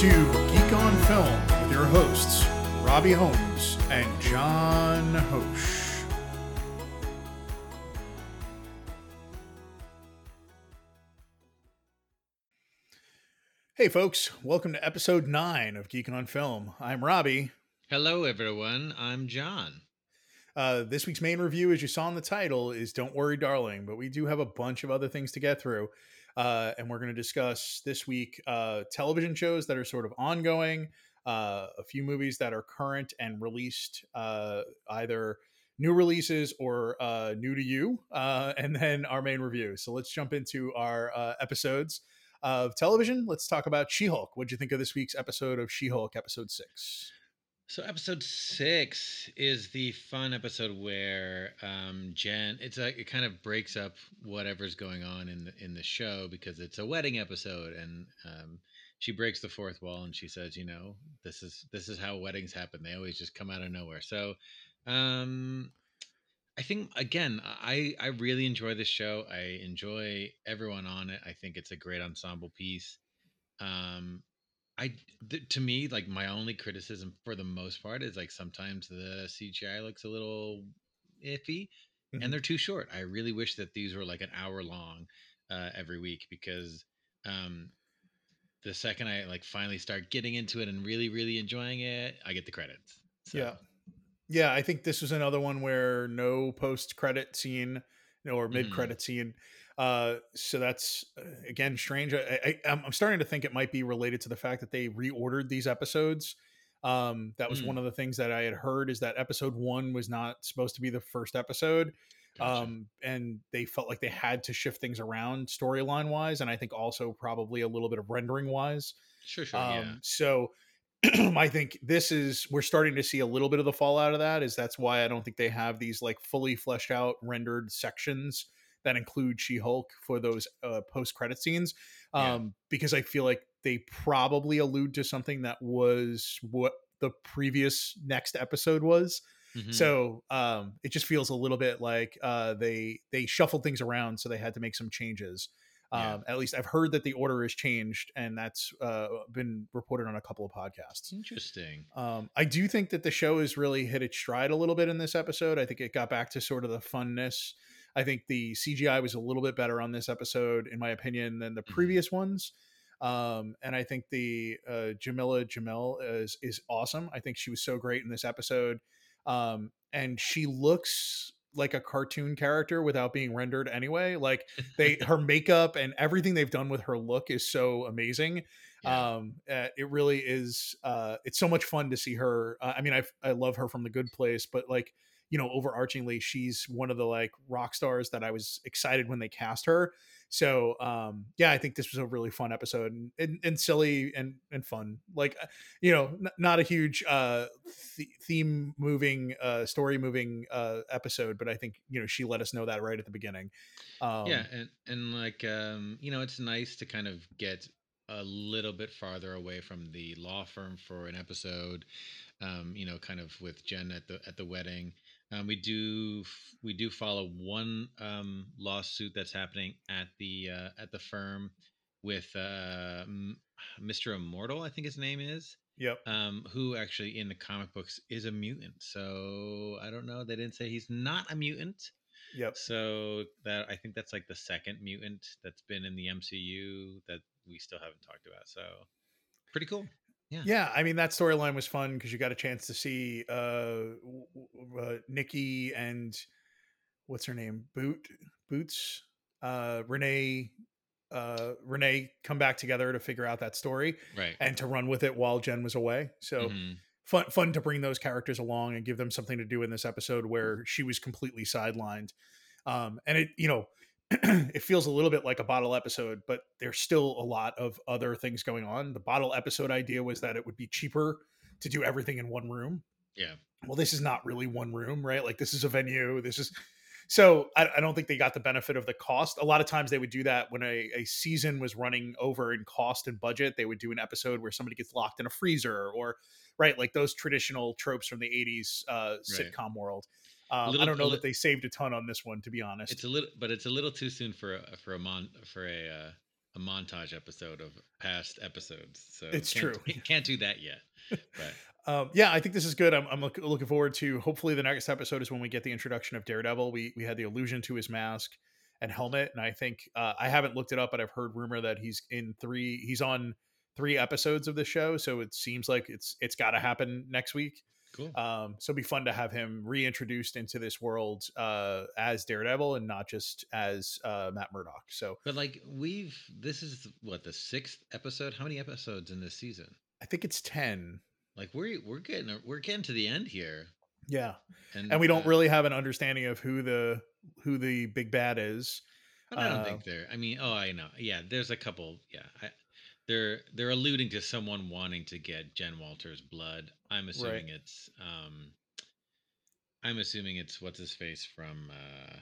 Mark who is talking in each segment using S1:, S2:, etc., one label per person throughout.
S1: To Geek on Film with your hosts, Robbie Holmes and Jon Hoche. Hey, folks, welcome to episode nine of Geek on Film. I'm Robbie.
S2: Hello, everyone. I'm Jon.
S1: Uh, this week's main review, as you saw in the title, is Don't Worry, Darling, but we do have a bunch of other things to get through. Uh, and we're going to discuss this week uh, television shows that are sort of ongoing, uh, a few movies that are current and released, uh, either new releases or uh, new to you, uh, and then our main review. So let's jump into our episodes of television. Let's talk about She Hulk. What'd you think of this week's episode of She Hulk, episode six?
S2: So episode six is the fun episode where um, Jen it's like it kind of breaks up whatever's going on in the in the show because it's a wedding episode and um, she breaks the fourth wall and she says, you know, this is this is how weddings happen. They always just come out of nowhere. So um, I think again, I I really enjoy this show. I enjoy everyone on it. I think it's a great ensemble piece. Um, I th- to me like my only criticism for the most part is like sometimes the CGI looks a little iffy
S1: Mhm.
S2: and they're too short. I really wish that these were like an hour long uh, every week because um the second I like finally start getting into it and really really enjoying it, I get the credits. So,
S1: Yeah. Yeah, I think this was another one where no post credit scene or mid credit scene. Uh, so that's uh, again strange. I, I'm starting to think it might be related to the fact that they reordered these episodes. Um, that was
S2: Mm.
S1: one of the things that I had heard is that episode one was not supposed to be the first episode.
S2: gotcha.
S1: Um, and they felt like they had to shift things around storyline wise, and I think also probably a little bit of rendering wise.
S2: sure, sure,
S1: Um,
S2: yeah.
S1: So I think this is we're starting to see a little bit of the fallout of that. Is that's why I don't think they have these like fully fleshed out rendered sections that include She Hulk for those uh, post credit scenes,
S2: Yeah.
S1: um, because I feel like they probably allude to something that was what the previous next episode was.
S2: Mhm.
S1: So um, it just feels a little bit like uh, they they shuffled things around, so they had to make some changes.
S2: Yeah.
S1: Um, At least I've heard that the order has changed, and that's uh, been reported on a couple of podcasts.
S2: interesting.
S1: Um, I do think that the show has really hit its stride a little bit in this episode. I think it got back to sort of the funness. I think the CGI was a little bit better on this episode, in my opinion, than the
S2: Mhm.
S1: previous ones. Um, and I think the uh, Jameela Jamil is is awesome. I think she was so great in this episode, um, and she looks like a cartoon character without being rendered anyway. Like they, her makeup and everything they've done with her look is so amazing
S2: Yeah.
S1: um uh, it really is uh it's so much fun to see her uh, i mean i i love her from the good place but like you know overarchingly she's one of the like rock stars that i was excited when they cast her. So um yeah i think this was a really fun episode and and, and silly and and fun. Like uh, you know n- not a huge uh th- theme moving uh story moving uh episode but i think you know she let us know that right at the beginning. Um
S2: yeah and and like um you know it's nice to kind of get a little bit farther away from the law firm for an episode um you know kind of with jen at the at the wedding um we do we do follow one um lawsuit that's happening at the uh at the firm with uh mr immortal i think his name is
S1: yep
S2: um, who actually in the comic books is a mutant. So I don't know. They didn't say he's not a mutant.
S1: yep
S2: So that I think that's like the second mutant that's been in the MCU that we still haven't talked about. So pretty cool. Yeah.
S1: Yeah, I mean that storyline was fun because you got a chance to see uh, uh Nikki and what's her name, Boot Boots, uh, Renee, uh, Renee come back together to figure out that story
S2: Right.
S1: and to run with it while Jen was away. So
S2: Mhm.
S1: fun, fun to bring those characters along and give them something to do in this episode where she was completely sidelined. Um, and it, you know, it feels a little bit like a bottle episode, but there's still a lot of other things going on. The bottle episode idea was that it would be cheaper to do everything in one room.
S2: Yeah.
S1: Well, this is not really one room, right? Like this is a venue. This is so I, I don't think they got the benefit of the cost. A lot of times they would do that when a, a season was running over in cost and budget. They would do an episode where somebody gets locked in a freezer or right, like those traditional tropes from the '80s uh,
S2: Right.
S1: sitcom world. Um, I don't know that they saved a ton on this one, to be honest.
S2: It's a little, but it's a little too soon for a, for a mon for a uh, a montage episode of past episodes. So
S1: It's
S2: can't,
S1: true.
S2: Can't do that yet. But
S1: Um, yeah, I think this is good. I'm, I'm look, looking forward to. Hopefully, the next episode is when we get the introduction of Daredevil. We we had the allusion to his mask and helmet, and I think uh, I haven't looked it up, but I've heard rumor that he's in three. He's on three episodes of the show, so it seems like it's it's got to happen next week.
S2: Cool.
S1: Um, so it'd be fun to have him reintroduced into this world uh, as Daredevil and not just as uh, Matt Murdock. So
S2: but like we've this is what the sixth episode. How many episodes in this season?
S1: I think it's ten.
S2: Like we're we're getting we're getting to the end here,
S1: Yeah,
S2: and
S1: and we don't
S2: uh,
S1: really have an understanding of who the who the big bad is.
S2: But I don't
S1: uh,
S2: think they're. I mean, oh, I know. Yeah, there's a couple. Yeah, I, they're they're alluding to someone wanting to get Jen Walters' blood. I'm assuming it's. um I'm assuming it's what's his face from uh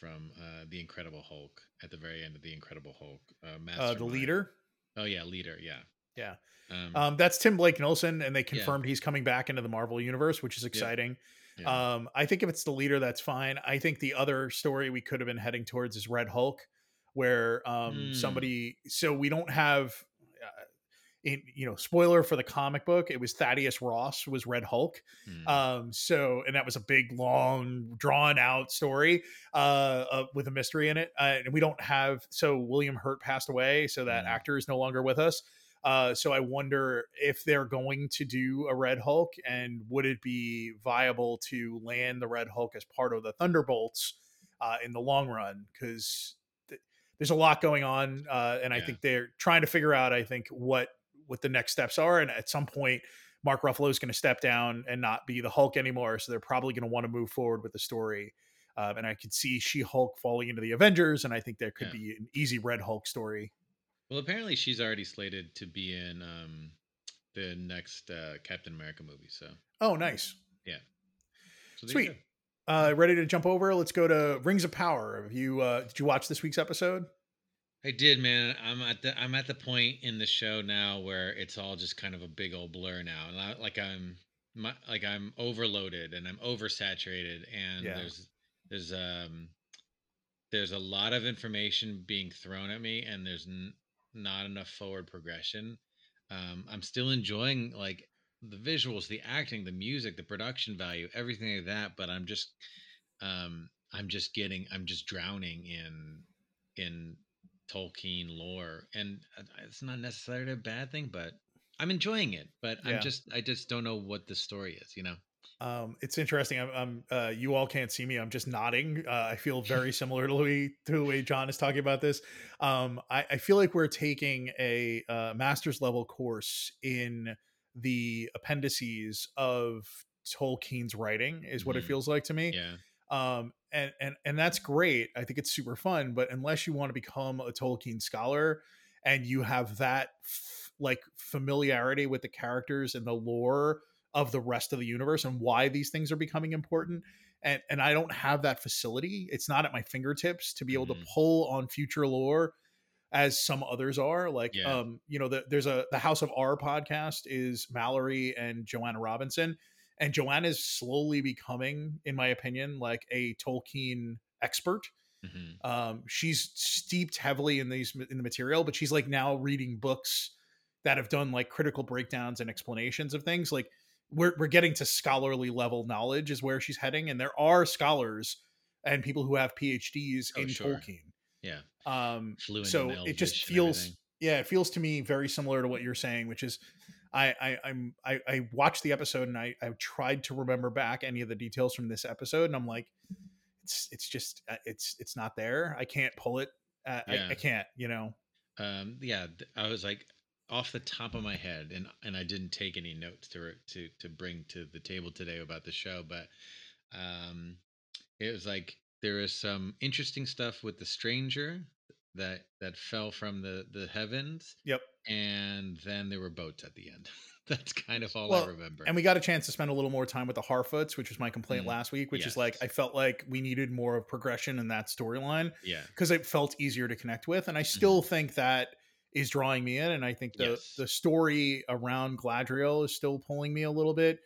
S2: from uh the Incredible Hulk at the very end of the Incredible Hulk. Uh,
S1: Uh, the leader.
S2: Oh yeah, leader. Yeah.
S1: Yeah.
S2: Um,
S1: Um, that's Tim Blake Nelson, and they confirmed he's coming back into the Marvel universe, which is exciting.
S2: yeah.
S1: Um, I think if it's the leader, that's fine. I think the other story we could have been heading towards is Red Hulk, where um,
S2: Mm.
S1: somebody. So we don't have, uh, in you know, spoiler for the comic book. It was Thaddeus Ross was Red Hulk.
S2: hmm.
S1: Um, so and that was a big, long, drawn out story uh, uh with a mystery in it. Uh, and we don't have so William Hurt passed away, so that
S2: Mm.
S1: actor is no longer with us. Uh, so I wonder if they're going to do a Red Hulk, and would it be viable to land the Red Hulk as part of the Thunderbolts uh, in the long run? Because there's a lot going on, uh, and I think they're trying to figure out. I think what what the next steps are, and at some point, Mark Ruffalo is going to step down and not be the Hulk anymore. So they're probably going to want to move forward with the story. Um, and I could see She Hulk falling into the Avengers, and I think there could
S2: Yeah.
S1: be an easy Red Hulk story.
S2: well, apparently she's already slated to be in um the next uh Captain America movie. So
S1: Oh, nice.
S2: so there you
S1: Sweet. Uh, ready to jump over? Let's go to Rings of Power. Have you uh, did you watch this week's episode?
S2: I did, man. I'm at the I'm at the point in the show now where it's all just kind of a big old blur now, and I, like I'm my, like I'm overloaded and I'm oversaturated, and
S1: Yeah.
S2: there's there's um there's a lot of information being thrown at me, and there's n- not enough forward progression. Um, I'm still enjoying like the visuals, the acting, the music, the production value, everything like that, but I'm just um I'm just getting I'm just drowning in in Tolkien lore, and uh, it's not necessarily a bad thing, but I'm enjoying it. But
S1: Yeah.
S2: I'm just, I just don't know what the story is, you know.
S1: Um, it's interesting. I'm, I'm uh, you all can't see me. I'm just nodding. Uh, I feel very similar to the way, to the way Jon is talking about this. Um, I, I feel like we're taking a uh, master's level course in the appendices of Tolkien's writing, is what it
S2: Mhm.
S1: feels like to me.
S2: Yeah,
S1: um and and and that's great i think it's super fun but unless you want to become a tolkien scholar and you have that f- like familiarity with the characters and the lore of the rest of the universe and why these things are becoming important and and i don't have that facility it's not at my fingertips to be able to
S2: Mhm.
S1: pull on future lore as some others are like
S2: Yeah.
S1: um you know the, there's a the house of r podcast is mallory and joanna robinson and Joanna is slowly becoming, in my opinion, like a Tolkien expert.
S2: hmm
S1: Um, she's steeped heavily in these in the material, but she's like now reading books that have done like critical breakdowns and explanations of things. Like we're we're getting to scholarly level knowledge is where she's heading, and there are scholars and people who have PhDs
S2: Oh,
S1: in
S2: sure.
S1: Tolkien.
S2: Yeah.
S1: Um,
S2: Fluent
S1: so it just feels yeah it feels to me very similar to what you're saying which is i, I i'm I, I watched the episode and i i tried to remember back any of the details from this episode and i'm like it's it's just uh, it's it's not there i can't pull it uh,
S2: Yeah.
S1: I, I can't you know
S2: Um, yeah, I was like off the top of my head, and and I didn't take any notes to to to bring to the table today about the show, but um, it was like there is some interesting stuff with the stranger that that fell from the the heavens,
S1: yep
S2: and then there were boats at the end. That's kind of all I remember.
S1: and we got a chance to spend a little more time with the harfoots which was my complaint
S2: Mm,
S1: last week which is like i felt like we needed more of progression in that storyline
S2: yeah,
S1: because it felt easier to connect with and i still think that is drawing me in and i think the
S2: Yes.
S1: the story around galadriel is still pulling me a little bit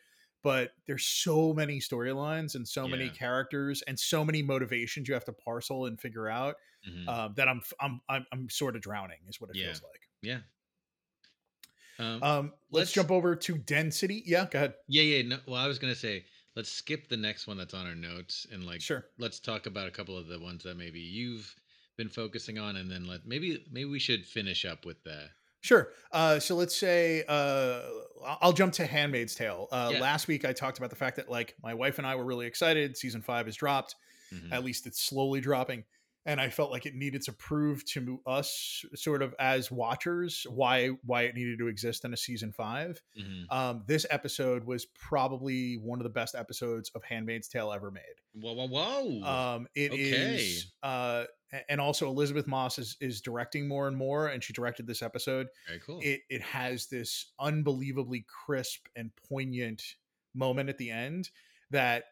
S1: but there's so many storylines and so many characters and so many motivations you have to parcel and figure out
S2: Mhm.
S1: uh, that I'm I'm I'm, I'm sort of drowning is what it
S2: Yeah.
S1: feels like.
S2: yeah. Um,
S1: Um, let's,
S2: Let's-
S1: jump over to Density. Yeah, go ahead.
S2: yeah, yeah. No, well, I was gonna say let's skip the next one that's on our notes and like
S1: Sure.
S2: let's talk about a couple of the ones that maybe you've been focusing on, and then let maybe maybe we should finish up with the
S1: Sure. Uh, so let's say uh, I'll jump to Handmaid's Tale. Uh,
S2: Yeah.
S1: Last week I talked about the fact that like my wife and I were really excited. Season five has dropped.
S2: Mhm.
S1: At least it's slowly dropping, and I felt like it needed to prove to us, sort of as watchers, why why it needed to exist in a season five.
S2: Mhm.
S1: Um, this episode was probably one of the best episodes of Handmaid's Tale ever made.
S2: Whoa, whoa, whoa!
S1: Um, it is,
S2: Okay.
S1: uh, a- and also Elisabeth Moss is is directing more and more, and she directed this episode.
S2: Very cool.
S1: It it has this unbelievably crisp and poignant moment at the end that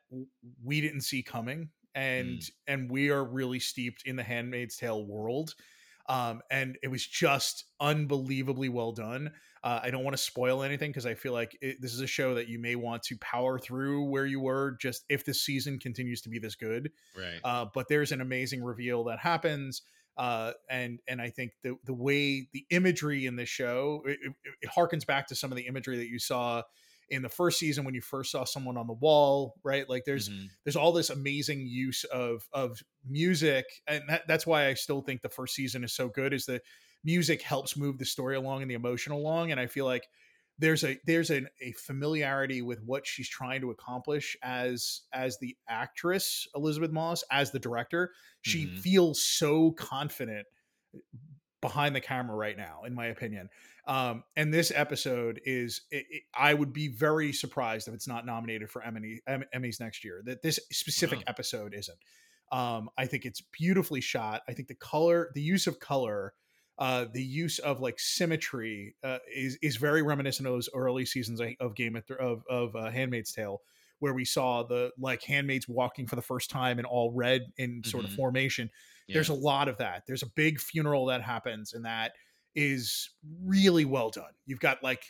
S1: we didn't see coming, and mm. and we are really steeped in the Handmaid's Tale world. Um, and it was just unbelievably well done. Uh, I don't want to spoil anything because I feel like it, this is a show that you may want to power through where you were just if this season continues to be this good
S2: right.
S1: uh, but there's an amazing reveal that happens uh, and and I think the the way the imagery in this show it, it, it harkens back to some of the imagery that you saw in the first season when you first saw someone on the wall, right? Like there's
S2: Mhm.
S1: there's all this amazing use of of music, and that, that's why I still think the first season is so good. Is that music helps move the story along and the emotion along, and I feel like there's a there's an, a familiarity with what she's trying to accomplish as as the actress Elisabeth Moss as the director. She
S2: Mhm.
S1: feels so confident behind the camera right now, in my opinion. Um, and this episode is, it, it- I would be very surprised if it's not nominated for Emmy, Em- Emmys next year. That this specific
S2: Wow.
S1: episode isn't. Um, I think it's beautifully shot. I think the color, the use of color, uh, the use of like symmetry uh, is is very reminiscent of those early seasons of- Game of Thro- of, of uh, Handmaid's Tale, where we saw the like handmaids walking for the first time in all red in sort of
S2: Mhm.
S1: There's a lot of that. There's a big funeral that happens and that is really well done. You've got like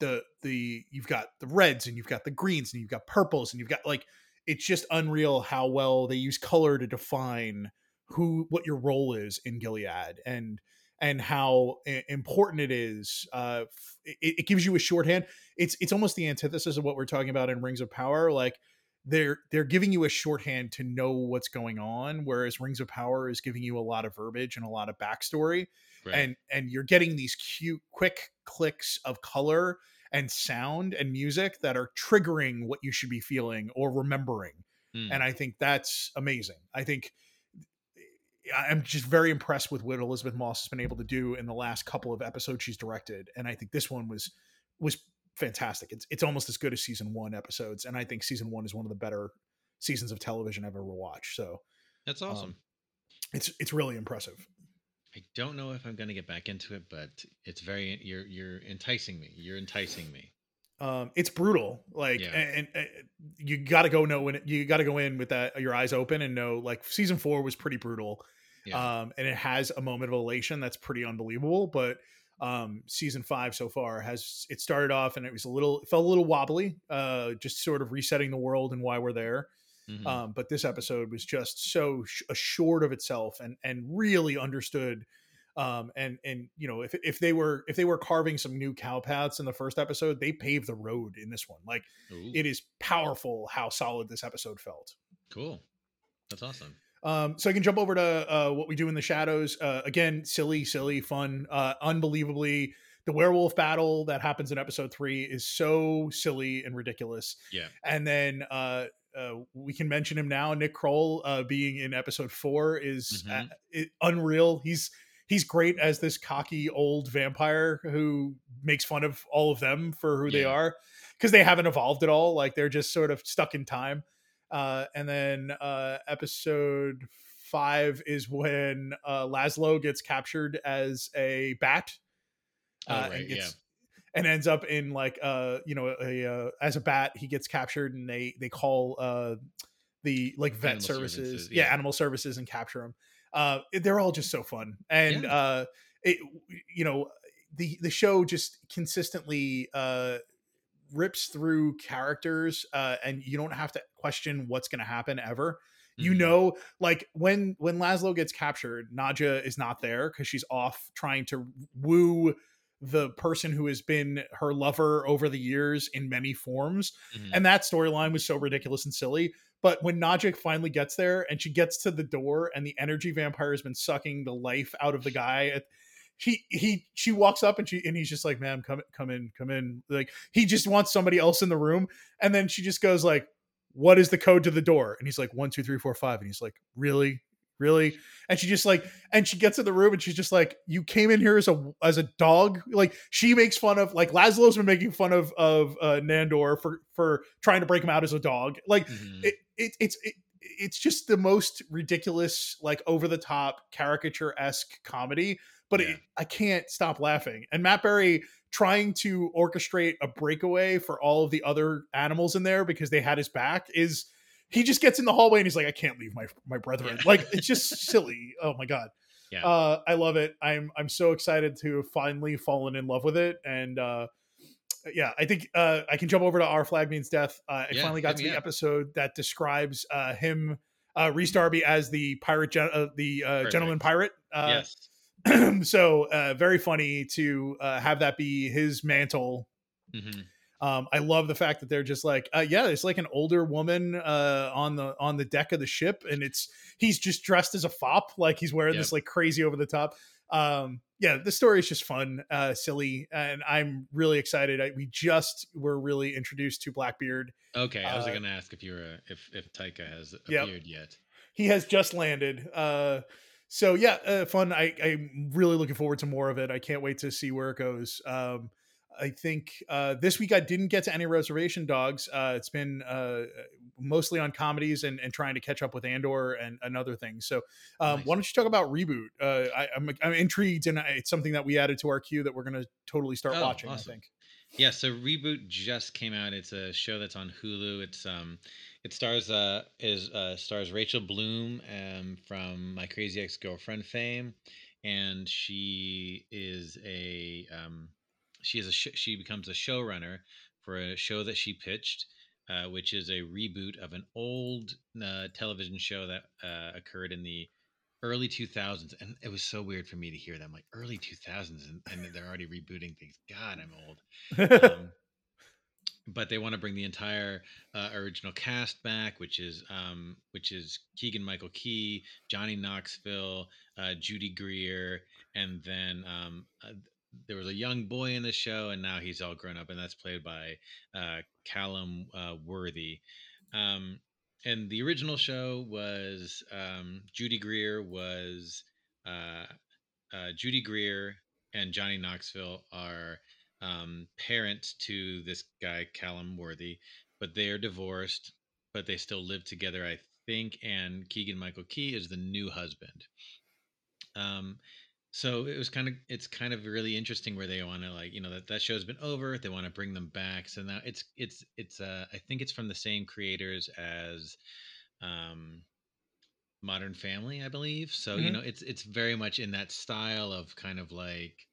S1: the the you've got the reds and you've got the greens and you've got purples and you've got like it's just unreal how well they use color to define who what your role is in gilead and and how important it is uh it, it gives you a shorthand. It's it's almost the antithesis of what we're talking about in rings of power like they're they're giving you a shorthand to know what's going on whereas rings of power is giving you a lot of verbiage and a lot of backstory
S2: Right.
S1: and and you're getting these cute quick clicks of color and sound and music that are triggering what you should be feeling or remembering
S2: Mm.
S1: and i think that's amazing i think i'm just very impressed with what elisabeth moss has been able to do in the last couple of episodes she's directed and i think this one was was fantastic it's, it's almost as good as season one episodes and i think season one is one of the better seasons of television i've ever watched so
S2: That's awesome.
S1: um, it's it's really impressive
S2: I don't know if I'm going to get back into it, but it's very you're you're enticing me. You're enticing me.
S1: um it's brutal like
S2: Yeah.
S1: and, and, uh, you got to go know when you got to go in with that your eyes open and know like season 4 was pretty brutal
S2: Yeah.
S1: um and it has a moment of elation that's pretty unbelievable but um season 5 so far has it started off and it was a little it felt a little wobbly uh just sort of resetting the world and why we're there
S2: Mhm.
S1: um, but this episode was just so sh- assured of itself and and really understood um, and and you know if if they were if they were carving some new cow paths in the first episode they paved the road in this one like
S2: Ooh,
S1: it is powerful how solid this episode felt
S2: cool. That's awesome.
S1: Um, so I can jump over to uh, what we do in the shadows. Uh, again, silly, silly, fun, uh, unbelievably. The werewolf battle that happens in episode three is so silly and ridiculous.
S2: Yeah.
S1: And then uh, uh, we can mention him now. Nick Kroll uh, being in episode four is uh,
S2: Mhm.
S1: it, unreal. He's he's great as this cocky old vampire who makes fun of all of them for who they are because they haven't evolved at all. Like they're just sort of stuck in time. Uh, and then uh, episode five is when uh, Laszlo gets captured as a bat.
S2: Oh,
S1: uh,
S2: right,
S1: and gets and ends up in like uh you know a uh, as a bat he gets captured and they they call uh the like vet
S2: Animal
S1: services,
S2: services,
S1: yeah.
S2: yeah.
S1: animal services and capture him uh they're all just so fun and
S2: Yeah.
S1: uh it you know the the show just consistently uh rips through characters uh and you don't have to question what's going to happen ever You
S2: Mhm.
S1: know, like when when Laszlo gets captured, Nadja is not there because she's off trying to woo the person who has been her lover over the years in many forms.
S2: Mhm.
S1: And that storyline was so ridiculous and silly. But when Nadja finally gets there and she gets to the door and the energy vampire has been sucking the life out of the guy, at, he he she walks up and she and he's just like, "Ma'am, come come in, come in." Like he just wants somebody else in the room, and then she just goes like, "What is the code to the door?" And he's like, "One, two, three, four, five. And he's like, "Really, really?" And she just like, and she gets in the room and she's just like, "You came in here as a as a dog." Like she makes fun of like Laszlo's been making fun of of uh, Nandor for for trying to break him out as a dog. Like
S2: Mhm.
S1: it, it it's it, it's just the most ridiculous like over the top caricature esque comedy but
S2: Yeah.
S1: it, i can't stop laughing and matt berry trying to orchestrate a breakaway for all of the other animals in there because they had his back is he just gets in the hallway and he's like i can't leave my my brethren
S2: Yeah.
S1: like it's just silly oh my god
S2: Yeah.
S1: uh i love it i'm i'm so excited to have finally fallen in love with it and uh yeah, I think uh, I can jump over to Our Flag Means Death. Uh, I
S2: Yeah,
S1: finally got to the
S2: up.
S1: episode that describes uh, him, uh, Rhys Darby, as the pirate, gen- uh, the uh, gentleman pirate. Uh,
S2: yes.
S1: so uh, very funny to uh, have that be his mantle.
S2: Mhm.
S1: Um, I love the fact that they're just like, uh, yeah, it's like an older woman uh, on the on the deck of the ship, and it's he's just dressed as a fop, like he's wearing this like crazy over the top. Um, yeah, the story is just fun, uh, silly, and I'm really excited. I, we just were really introduced to Blackbeard.
S2: Okay, I was
S1: Uh,
S2: going to ask if you were if if Taika has
S1: Yep.
S2: appeared yet.
S1: He has just landed. Uh, so yeah, uh, fun. I, I'm really looking forward to more of it. I can't wait to see where it goes. Um, I think uh, this week I didn't get to any reservation dogs. Uh, it's been uh, mostly on comedies and, and trying to catch up with Andor and, and other things. So um,
S2: Nice.
S1: why don't you talk about reboot? Uh, I, I'm I'm intrigued and it's something that we added to our queue that we're going to totally start
S2: Oh,
S1: watching.
S2: awesome.
S1: I think.
S2: Yeah, so reboot just came out. It's a show that's on Hulu. It's um, it stars uh is uh stars Rachel Bloom um from My Crazy Ex Girlfriend fame, and she is a um, she is a sh- she becomes a showrunner for a show that she pitched. Uh, which is a reboot of an old uh, television show that uh, occurred in the early 2000s and it was so weird for me to hear them like early 2000s and, and they're already rebooting things god i'm old um, but they want to bring the entire uh, original cast back, which is um, which is Keegan Michael Key, Johnny Knoxville, uh, Judy Greer, and then um, uh, there was a young boy in the show, and now he's all grown up, and that's played by uh, Callum uh, Worthy. Um, and the original show was um, Judy Greer was uh, uh, Judy Greer and Johnny Knoxville are um, parents to this guy Callum Worthy, but they are divorced, but they still live together, I think. And Keegan Michael Key is the new husband. Um, so it was kind of it's kind of really interesting where they want to like you know that that show's been over they want to bring them back so now it's it's it's uh i think it's from the same creators as um modern family i believe so you
S1: Mhm.
S2: know it's it's very much in that style of kind of like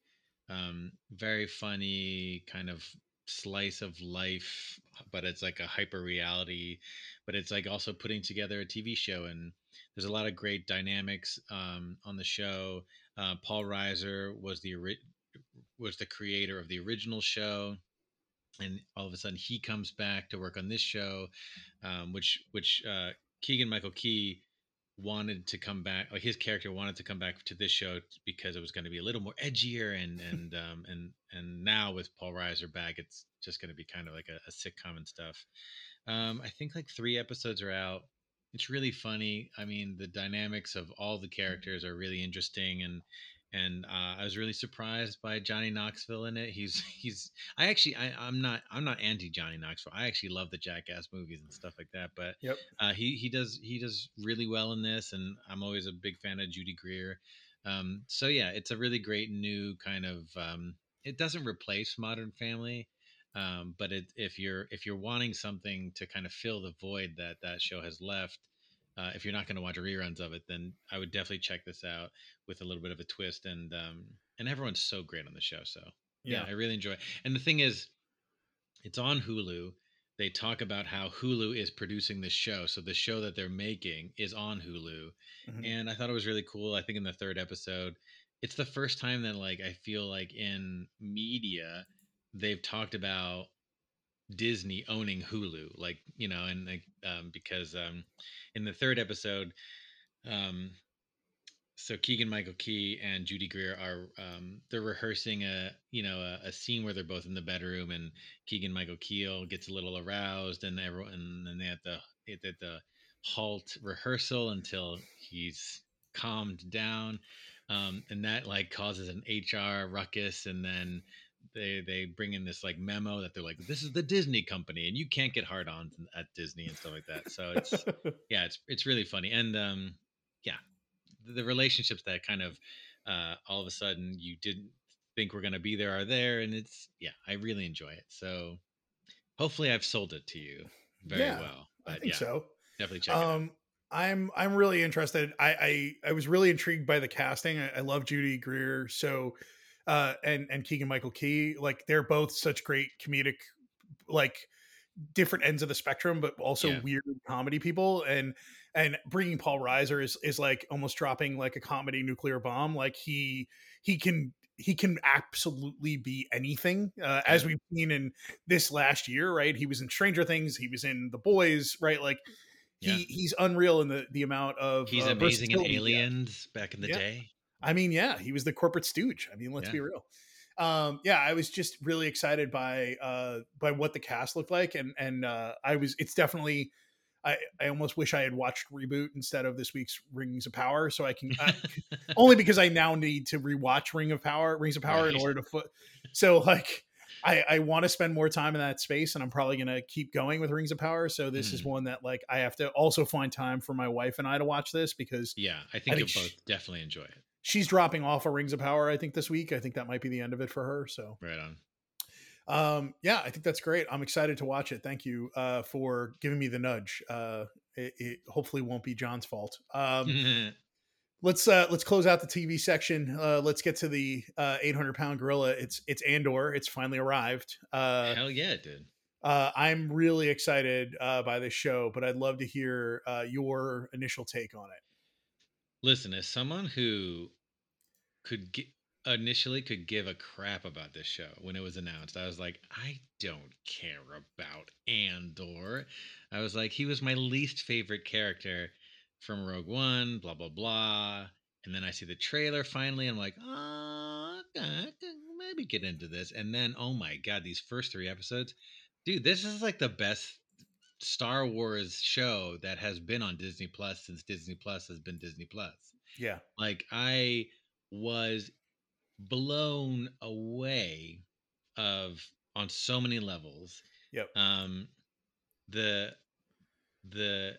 S2: um very funny kind of slice of life but it's like a hyper reality but it's like also putting together a tv show and there's a lot of great dynamics um on the show. Uh, paul reiser was the was the creator of the original show and all of a sudden he comes back to work on this show um, which which uh, keegan michael key wanted to come back like his character wanted to come back to this show because it was going to be a little more edgier and and um and and now with paul reiser back it's just going to be kind of like a, a sitcom and stuff. Um i think like three episodes are out. It's really funny. I mean the dynamics of all the characters are really interesting and and uh, I was really surprised by Johnny Knoxville in it. He's he's I actually I, I'm not I'm not anti Johnny Knoxville. I actually love the Jackass movies and stuff like that. But
S1: Yep.
S2: uh, he he does he does really well in this, and I'm always a big fan of Judy Greer. Um, so yeah, it's a really great new kind of. Um, it doesn't replace Modern Family, um, but it, if you're if you're wanting something to kind of fill the void that that show has left, uh, if you're not going to watch reruns of it, then I would definitely check this out with a little bit of a twist. And um, and everyone's so great on the show, so yeah,
S1: Yeah.
S2: I really enjoy. It. And the thing is, it's on Hulu. they talk about how Hulu is producing this show. So the show that they're making is on Hulu. Mm-hmm. And I thought it was really cool. I think in the third episode, it's the first time that like I feel like in media they've talked about Disney owning Hulu, like you know, and like um, because um, in the third episode, um, so Keegan Michael Key and Judy Greer are um, they're rehearsing a you know a, a, scene where they're both in the bedroom and Keegan Michael Key gets a little aroused and everyone and then they have to at the halt rehearsal until he's calmed down. Um, and that like causes an HR ruckus and then they they bring in this like memo that they're like this is the Disney company and you can't get hard on at Disney and stuff like that so it's yeah it's it's really funny and um yeah the relationships that kind of uh, all of a sudden you didn't think were going to be there are there, and it's yeah, I really enjoy it. So hopefully, I've sold it to you very yeah, well.
S1: But I think yeah, so.
S2: Definitely check um, it out. Um,
S1: I'm I'm really interested. I I, I was really intrigued by the casting. I, I love Judy Greer. So uh and and Keegan Michael Key. Like they're both such great comedic like different ends of the spectrum, but also yeah. weird comedy people. And and bringing Paul Reiser is is like almost dropping like a comedy nuclear bomb. Like he he can he can absolutely be anything uh, as we've seen in this last year right he was in stranger things he was in the boys right like he yeah. he's unreal in the the amount of
S2: he's uh, amazing in aliens back in the
S1: yeah.
S2: day
S1: i mean yeah he was the corporate stooge i mean let's yeah. be real um yeah i was just really excited by uh by what the cast looked like and and uh i was it's definitely I, I almost wish I had watched reboot instead of this week's Rings of Power, so I can I, only because I now need to rewatch Ring of Power, Rings of Power, right. in order to foot. So like, I I want to spend more time in that space, and I'm probably gonna keep going with Rings of Power. So this mm. is one that like I have to also find time for my wife and I to watch this because
S2: yeah, I think, I think you'll both definitely enjoy it.
S1: She's dropping off of Rings of Power, I think this week. I think that might be the end of it for her. So.
S2: Right on.
S1: Um yeah i think that's great. I'm excited to watch it. Thank you uh for giving me the nudge. Uh it, it hopefully won't be jon's fault. Um let's uh let's close out the tv section. Uh let's get to the uh 800 pound gorilla. It's it's andor. It's finally arrived. Uh
S2: hell yeah it did.
S1: uh i'm really excited uh by this show but i'd love to hear uh your initial take on it.
S2: Listen as someone who could get initially could give a crap about this show when it was announced. I was like, I don't care about Andor. I was like, he was my least favorite character from Rogue One, blah, blah, blah. And then I see the trailer finally. I'm like, oh, okay, maybe get into this. And then, oh my God, these first three episodes, dude, this is like the best Star Wars show that has been on Disney Plus since Disney Plus has been Disney Plus.
S1: Yeah.
S2: Like, I was blown away of on so many levels.
S1: Yep.
S2: Um, the the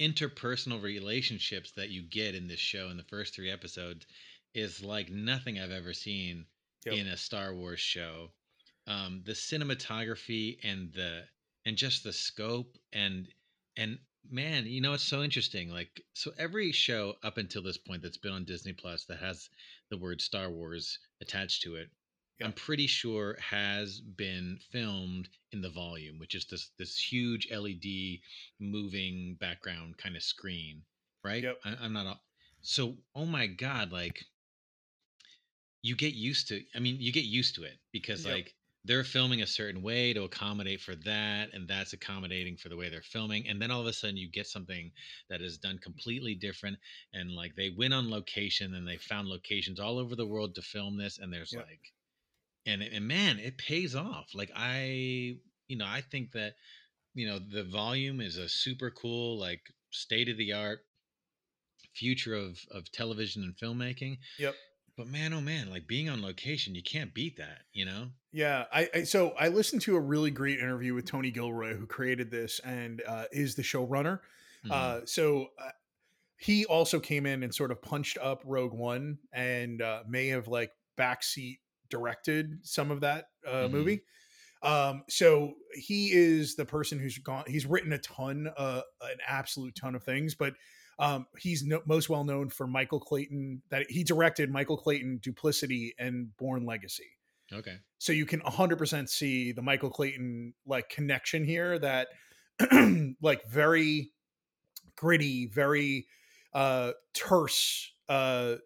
S2: interpersonal relationships that you get in this show in the first three episodes is like nothing I've ever seen yep. in a Star Wars show. Um, the cinematography and the and just the scope and and man, you know it's so interesting. Like so every show up until this point that's been on Disney Plus that has the word Star Wars attached to it, yeah. I'm pretty sure has been filmed in the volume, which is this this huge LED moving background kind of screen, right?
S1: Yep.
S2: I, am not. A, so, oh my god, like you get used to. I mean, you get used to it because yep. like they're filming a certain way to accommodate for that and that's accommodating for the way they're filming and then all of a sudden you get something that is done completely different and like they went on location and they found locations all over the world to film this and there's like and and man it pays off like i you know i think that you know the volume is a super cool like state of the art future of of television and filmmaking
S1: yep
S2: but man, oh man, like being on location, you can't beat that, you know?
S1: Yeah. I, I so I listened to a really great interview with Tony Gilroy, who created this and uh, is the showrunner. Mm-hmm. Uh, so uh, he also came in and sort of punched up Rogue One and uh, may have like backseat directed some of that uh, mm-hmm. movie. Um, so he is the person who's gone. He's written a ton, uh, an absolute ton of things, but um, he's no, most well known for Michael Clayton that he directed Michael Clayton, Duplicity, and Bourne Legacy.
S2: Okay.
S1: So you can 100% see the Michael Clayton like connection here that like very gritty, very uh terse, uh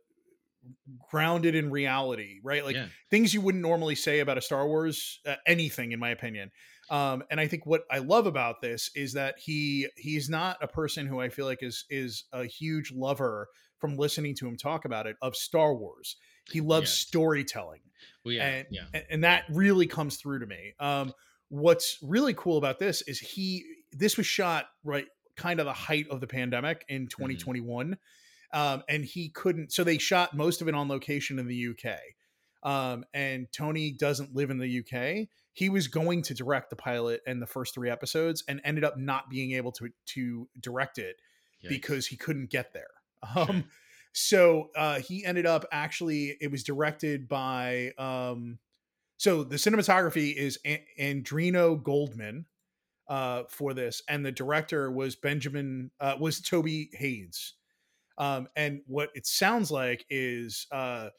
S1: grounded in reality, right? Like
S2: yeah.
S1: things you wouldn't normally say about a Star Wars uh, anything in my opinion. Um and I think what I love about this is that he he's not a person who I feel like is is a huge lover from listening to him talk about it of Star Wars. He loves
S2: Yes.
S1: storytelling
S2: Well, yeah.
S1: and,
S2: yeah.
S1: and that really comes through to me. Um, what's really cool about this is he this was shot right kind of the height of the pandemic in 2021 um, and he couldn't so they shot most of it on location in the uk um, and tony doesn't live in the uk he was going to direct the pilot and the first three episodes and ended up not being able to to direct it
S2: Yikes.
S1: because he couldn't get there.
S2: Sure.
S1: Um, so uh, he ended up actually, it was directed by, um, so the cinematography is A- Adriano Goldman uh, for this, and the director was Benjamin, uh, was Toby Haynes. Um, and what it sounds like is uh,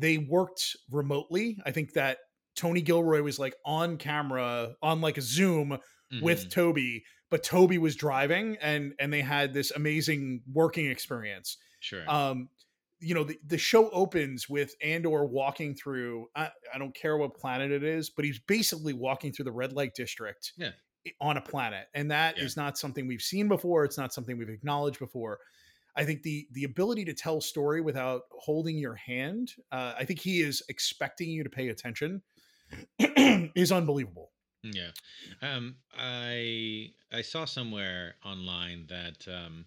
S1: they worked remotely. I think that Tony Gilroy was like on camera on like a Zoom with
S2: Mhm.
S1: Toby, but Toby was driving and and they had this amazing working experience.
S2: sure.
S1: Um you know the, the show opens with Andor walking through I, I don't care what planet it is, but he's basically walking through the red light district
S2: Yeah.
S1: on a planet. And that is
S2: Yeah.
S1: not something we've seen before, it's not something we've acknowledged before. I think the the ability to tell story without holding your hand, uh, I think he is expecting you to pay attention is unbelievable.
S2: Yeah. Um, I I saw somewhere online that um,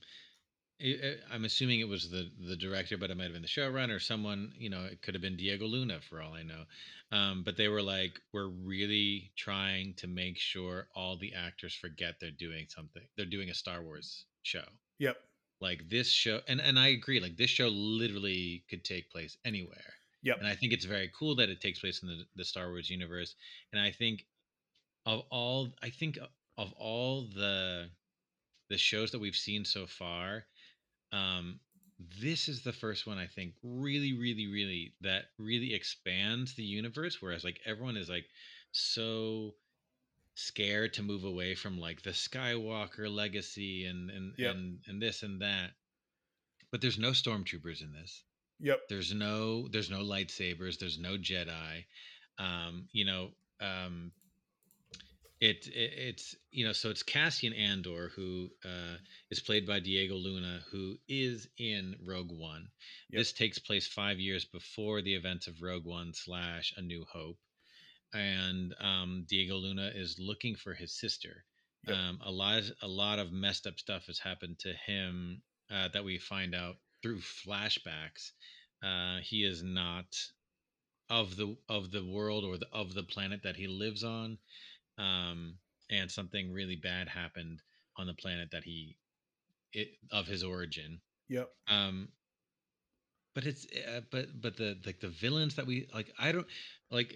S2: i i I'm assuming it was the the director, but it might have been the showrunner, someone. You know, it could have been Diego Luna for all I know. Um, but they were like, we're really trying to make sure all the actors forget they're doing something. They're doing a Star Wars show.
S1: Yep.
S2: Like this show, and and I agree. Like this show literally could take place anywhere.
S1: Yep.
S2: And I think it's very cool that it takes place in the, the Star Wars universe. And I think of all I think of all the the shows that we've seen so far, um, this is the first one I think really, really, really that really expands the universe. Whereas like everyone is like so scared to move away from like the Skywalker legacy and and
S1: Yep.
S2: and and this and that. But there's no stormtroopers in this
S1: Yep.
S2: there's no there's no lightsabers there's no jedi um you know um it, it it's you know so it's cassian andor who uh is played by diego luna who is in rogue one
S1: Yep.
S2: this takes place five years before the events of rogue one slash a new hope and um diego luna is looking for his sister
S1: Yep.
S2: um a lot a lot of messed up stuff has happened to him uh, that we find out through flashbacks uh, he is not of the of the world or the, of the planet that he lives on um, and something really bad happened on the planet that he it, of his origin
S1: Yep.
S2: um but it's uh, but but the like the villains that we like i don't like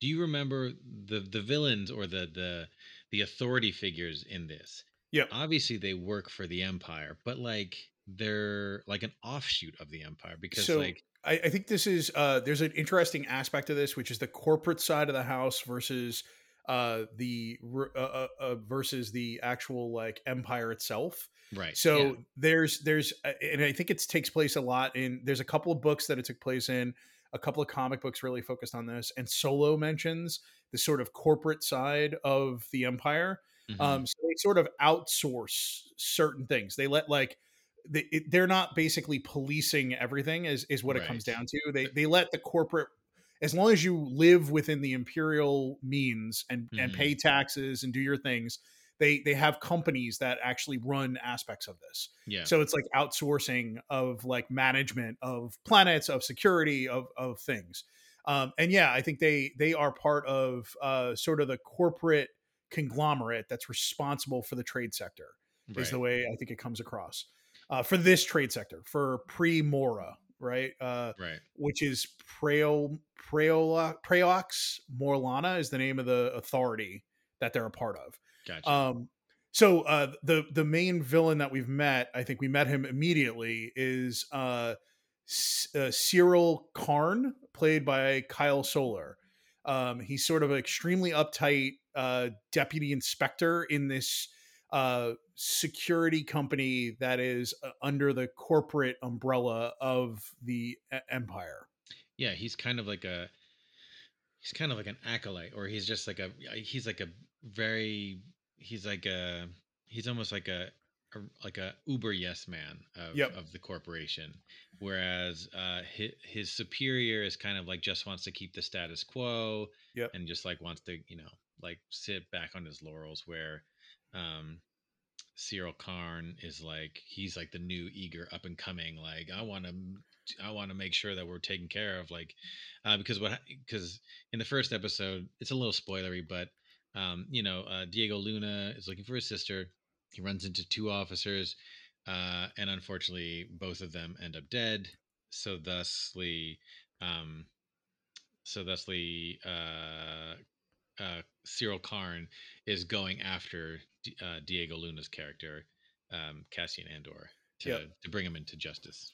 S2: do you remember the the villains or the the the authority figures in this
S1: Yeah.
S2: obviously they work for the empire but like they're like an offshoot of the empire because
S1: So,
S2: like
S1: I, I think this is uh, there's an interesting aspect to this, which is the corporate side of the house versus uh, the uh, uh, uh, versus the actual like empire itself.
S2: right
S1: So
S2: yeah,
S1: there's there's uh, and I think it takes place a lot in there's a couple of books that it took place in, a couple of comic books really focused on this, and Solo mentions the sort of corporate side of the empire.
S2: mhm,
S1: Um, so they sort of outsource certain things. They let like they they're not basically policing everything is is what it comes down to. They they let the corporate as long as you live within the imperial means and and
S2: Mhm.
S1: pay taxes and do your things, they they have companies that actually run aspects of this.
S2: yeah
S1: So it's like outsourcing of like management of planets, of security, of of things. Um, and yeah, I think they they are part of uh, sort of the corporate conglomerate that's responsible for the trade sector. Is the way I think it comes across uh, for this trade sector for pre Mora, right? Uh,
S2: right
S1: which is Preo Preola Preox Morlana is the name of the authority that they're a part of.
S2: Gotcha
S1: Um, so uh, the the main villain that we've met, I think we met him immediately, is uh, uh, Syril Karn, played by Kyle Soller. Um, he's sort of an extremely uptight uh, deputy inspector in this uh, security company that is uh, under the corporate umbrella of the empire.
S2: Yeah, he's kind of like a he's kind of like an acolyte, or he's just like a he's like a very he's like a he's almost like a, a like a uber yes man of,
S1: Yep.
S2: of the corporation whereas uh his, his superior is kind of like just wants to keep the status quo
S1: Yep.
S2: and just like wants to you know like sit back on his laurels where um Syril Karn is like he's like the new eager up and coming like I want to I want to make sure that we're taken care of like uh, because what because in the first episode it's a little spoilery but um, you know uh, Diego Luna is looking for his sister he runs into two officers uh, and unfortunately both of them end up dead so thusly um, so thusly uh, uh, Syril Karn is going after D- uh, Diego Luna's character, um, Cassian Andor, to,
S1: Yep.
S2: to bring him into justice.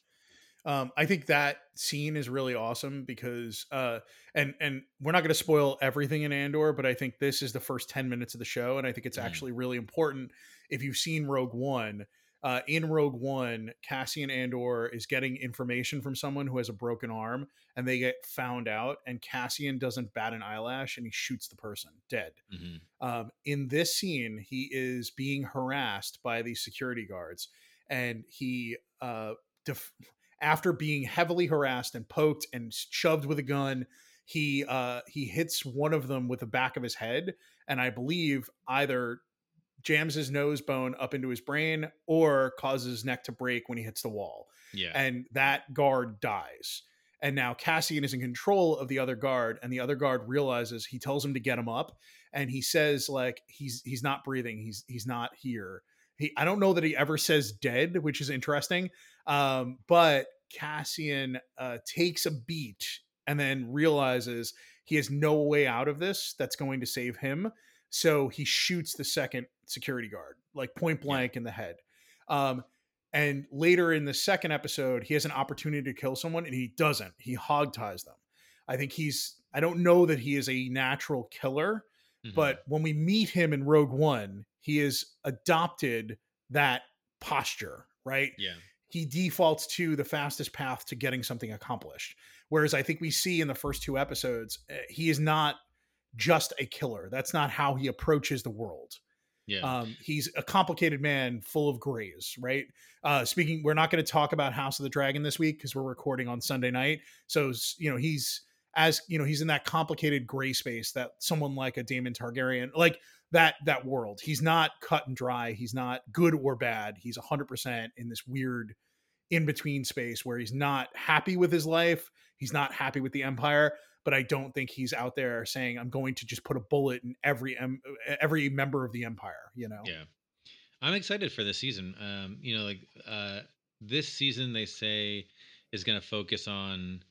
S1: Um, I think that scene is really awesome because, uh, and and we're not going to spoil everything in Andor, but I think this is the first ten minutes of the show, and I think it's
S2: Mhm.
S1: actually really important if you've seen Rogue One. Uh, in Rogue One, Cassian Andor is getting information from someone who has a broken arm, and they get found out, and Cassian doesn't bat an eyelash, and he shoots the person dead.
S2: hmm
S1: Um, in this scene, he is being harassed by these security guards, and he, uh, def- after being heavily harassed and poked and shoved with a gun, he uh, he hits one of them with the back of his head, and I believe either jams his nose bone up into his brain or causes his neck to break when he hits the wall
S2: Yeah.
S1: and that guard dies. And now Cassian is in control of the other guard, and the other guard realizes he tells him to get him up, and he says like he's he's not breathing, he's he's not here. He I don't know that he ever says dead, which is interesting. Um, but Cassian uh, takes a beat and then realizes he has no way out of this that's going to save him. So he shoots the second security guard, like point blank in the head. Um, and later in the second episode, he has an opportunity to kill someone and he doesn't. He hog ties them. I think he's, I don't know that he is a natural killer,
S2: Mhm.
S1: but when we meet him in Rogue One, he has adopted that posture, right?
S2: yeah.
S1: He defaults to the fastest path to getting something accomplished. Whereas I think we see in the first two episodes, eh, he is not just a killer. That's not how he approaches the world.
S2: Yeah.
S1: Um, he's a complicated man full of grays, right? Uh, speaking, we're not going to talk about House of the Dragon this week because we're recording on Sunday night. So, you know, he's as you know, he's in that complicated gray space that someone like a Daemon Targaryen, like that that world. He's not cut and dry. He's not good or bad. He's hundred percent in this weird in between space where he's not happy with his life. He's not happy with the Empire, but I don't think he's out there saying I'm going to just put a bullet in every every member of the Empire. You know?
S2: Yeah. I'm excited for this season. Um, you know, like uh this season they say is going to focus on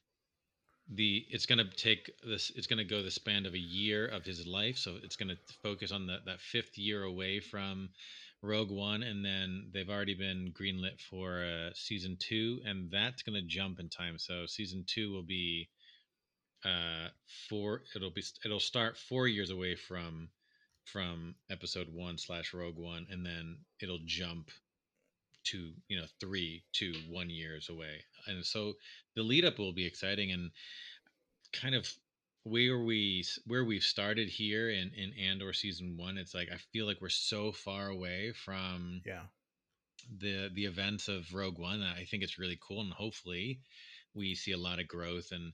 S2: the it's going to take this it's going to go the span of a year of his life so it's going to focus on that that fifth year away from rogue one and then they've already been greenlit for uh, season two and that's going to jump in time. So season two will be uh four it'll be it'll start four years away from from episode one slash rogue one and then it'll jump to you know three to one years away. And so the lead up will be exciting and kind of where we where we've started here in in andor season one it's like i feel like we're so far away from
S1: Yeah.
S2: the the events of rogue one that i think it's really cool and hopefully we see a lot of growth and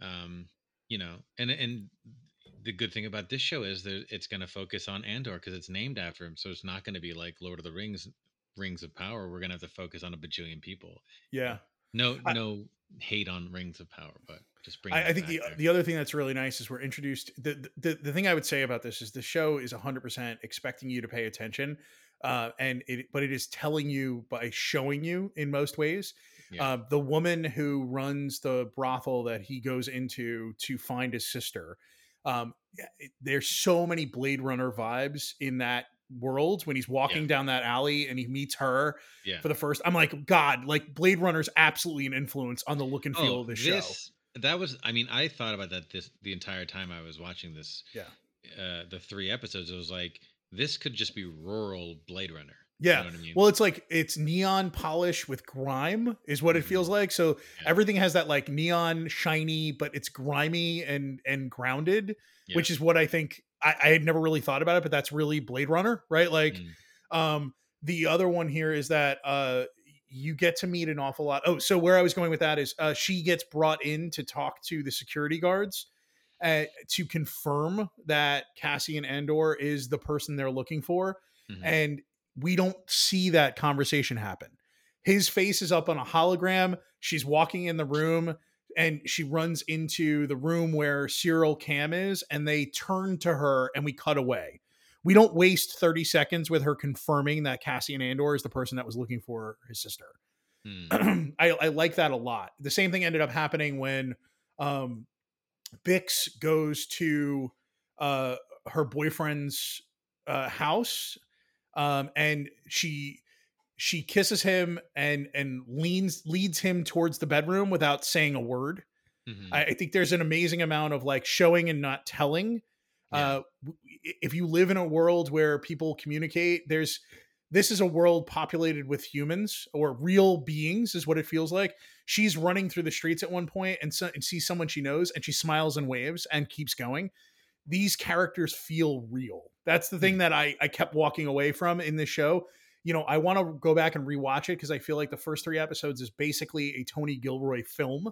S2: um you know and and the good thing about this show is that it's going to focus on andor because it's named after him so it's not going to be like lord of the rings rings of power we're going to have to focus on a bajillion people
S1: Yeah.
S2: no
S1: I-
S2: no hate on rings of power but just bring
S1: I, I think the
S2: there.
S1: the other thing that's really nice is we're introduced. The, the the thing I would say about this is the show is 100 percent expecting you to pay attention, uh, and it but it is telling you by showing you in most ways.
S2: Yeah.
S1: Uh, the woman who runs the brothel that he goes into to find his sister. Um, there's so many Blade Runner vibes in that world when he's walking
S2: Yeah.
S1: down that alley and he meets her
S2: Yeah.
S1: for the first. I'm like, God, like Blade Runner's absolutely an influence on the look and feel of this, show.
S2: That was I mean, I thought about that this the entire time I was watching this.
S1: Yeah.
S2: Uh the three episodes, it was like this could just be rural Blade Runner.
S1: Yeah.
S2: You know what I mean?
S1: Well, it's like it's neon polish with grime, is what it feels like. So
S2: Yeah.
S1: everything has that like neon shiny, but it's grimy and and grounded,
S2: Yeah.
S1: which is what I think. I, I had never really thought about it, but that's really Blade Runner, right? Like,
S2: Mm.
S1: um, the other one here is that uh, you get to meet an awful lot. Oh, so where I was going with that is uh, she gets brought in to talk to the security guards. Uh, to confirm that Cassian Andor is the person they're looking for,
S2: Mhm.
S1: and we don't see that conversation happen. His face is up on a hologram. She's walking in the room and she runs into the room where Syril Karn is, and they turn to her and we cut away. We don't waste 30 seconds with her confirming that Cassian Andor is the person that was looking for his sister.
S2: Mm.
S1: I, I like that a lot. The same thing ended up happening when um, Bix goes to uh, her boyfriend's uh, house, um, and she she kisses him and and leans leads him towards the bedroom without saying a word.
S2: Mhm.
S1: I, I think there's an amazing amount of like showing and not telling.
S2: Yeah.
S1: Uh, if you live in a world where people communicate, there's this is a world populated with humans or real beings, is what it feels like. She's running through the streets at one point and, so, and sees someone she knows, and she smiles and waves and keeps going. These characters feel real. That's the thing hmm. that I I kept walking away from in this show. You know, I want to go back and rewatch it because I feel like the first three episodes is basically a Tony Gilroy film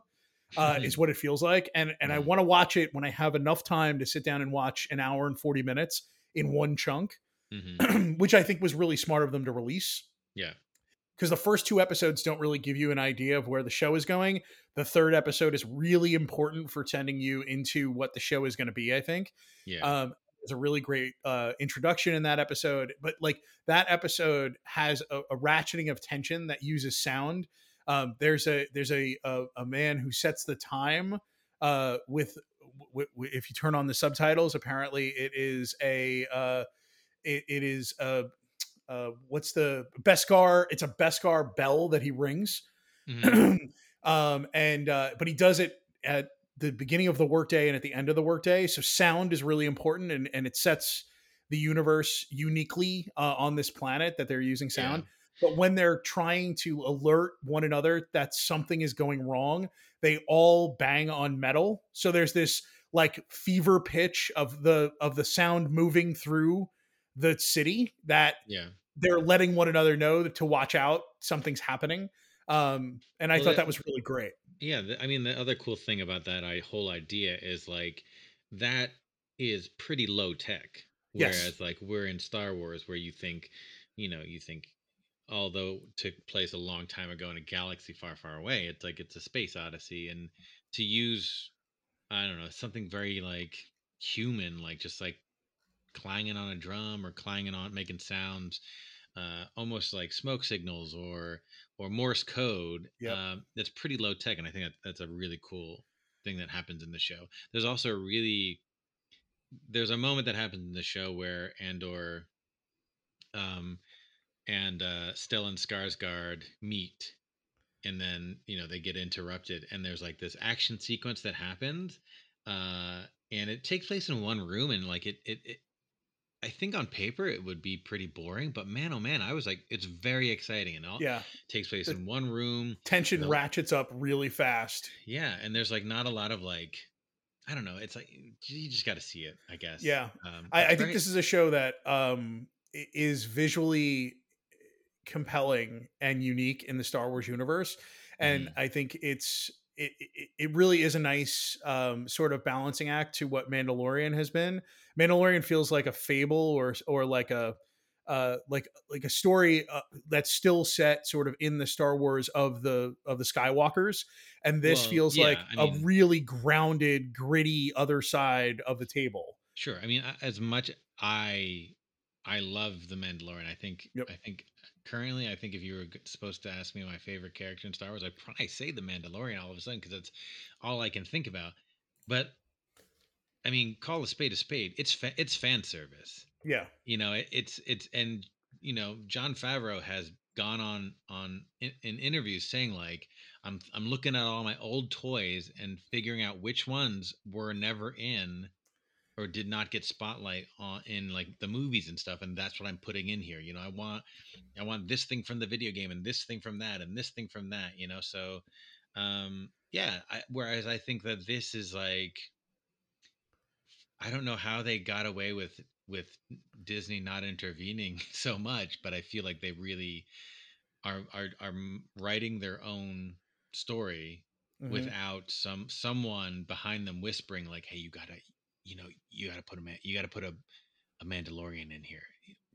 S1: uh, is what it feels like. And and I
S2: Mhm.
S1: want to watch it when I have enough time to sit down and watch an hour and 40 minutes in one chunk,
S2: Mhm.
S1: which I think was really smart of them to release.
S2: Yeah.
S1: Because the first two episodes don't really give you an idea of where the show is going. The third episode is really important for sending you into what the show is going to be, I think.
S2: Yeah.
S1: Um, there's a really great uh, introduction in that episode, but like that episode has a, a ratcheting of tension that uses sound. Um, there's a there's a, a a man who sets the time uh, with w- w- if you turn on the subtitles. Apparently, it is a uh, it, it is a uh, what's the Beskar? It's a Beskar bell that he rings
S2: Mhm.
S1: um, and uh, but he does it at the beginning of the workday and at the end of the workday. So sound is really important, and and it sets the universe uniquely uh, on this planet that they're using sound. But when they're trying to alert one another that something is going wrong, they all bang on metal. So there's this like fever pitch of the of the sound moving through the city that
S2: yeah.
S1: they're letting one another know to watch out something's happening um and i
S2: Well,
S1: thought
S2: that-
S1: that was really great
S2: Yeah, I mean the other cool thing about that I, whole idea is like that is pretty low tech.
S1: Yes.
S2: Whereas like we're in Star Wars where you think, you know, you think although took place a long time ago in a galaxy far, far away, it's like it's a space odyssey and to use I don't know, something very like human, like just like clanging on a drum or clanging on making sounds uh, almost like smoke signals or or Morse code.
S1: Yep.
S2: Um, that's pretty low tech, and I think that, that's a really cool thing that happens in the show. There's also a really there's a moment that happens in the show where Andor um, and uh, Stellan Skarsgård meet, and then you know they get interrupted, and there's like this action sequence that happens, uh, and it takes place in one room, and like it it. it I think on paper it would be pretty boring, but man, oh man, I was like, it's very exciting, and all
S1: yeah
S2: takes place
S1: The-
S2: in one room.
S1: tension
S2: No.
S1: ratchets up really fast
S2: Yeah, and there's like not a lot of like, I don't know. It's like you just got to see it, I guess.
S1: Yeah.
S2: um,
S1: I, I think this is a show that um is visually compelling and unique in the star wars universe and
S2: Mhm.
S1: i think it's it, it, it really is a nice um, sort of balancing act to what Mandalorian has been. Mandalorian feels like a fable or or like a uh, like like a story uh, that's still set sort of in the Star Wars of the of the Skywalkers, and this
S2: Well,
S1: feels
S2: yeah,
S1: like
S2: I
S1: a
S2: mean-
S1: really grounded, gritty other side of the table.
S2: Sure. I mean, as much I I love the Mandalorian. I think
S1: Yep.
S2: I think currently I think if you were supposed to ask me my favorite character in Star Wars, I'd probably say the Mandalorian all of a sudden because that's all I can think about. But I mean, call a spade a spade. It's fa- it's fan service.
S1: Yeah.
S2: You know, it, it's it's and you know, Jon Favreau has gone on on in, in interviews saying like I'm I'm looking at all my old toys and figuring out which ones were never in or did not get spotlight on in like the movies and stuff and that's what i'm putting in here you know i want i want this thing from the video game and this thing from that and this thing from that you know so um yeah I, whereas i think that this is like i don't know how they got away with with disney not intervening so much but i feel like they really are are, are writing their own story mm-hmm. without some someone behind them whispering like hey you gotta you know, you got to put a man, you got to put a, a Mandalorian in here.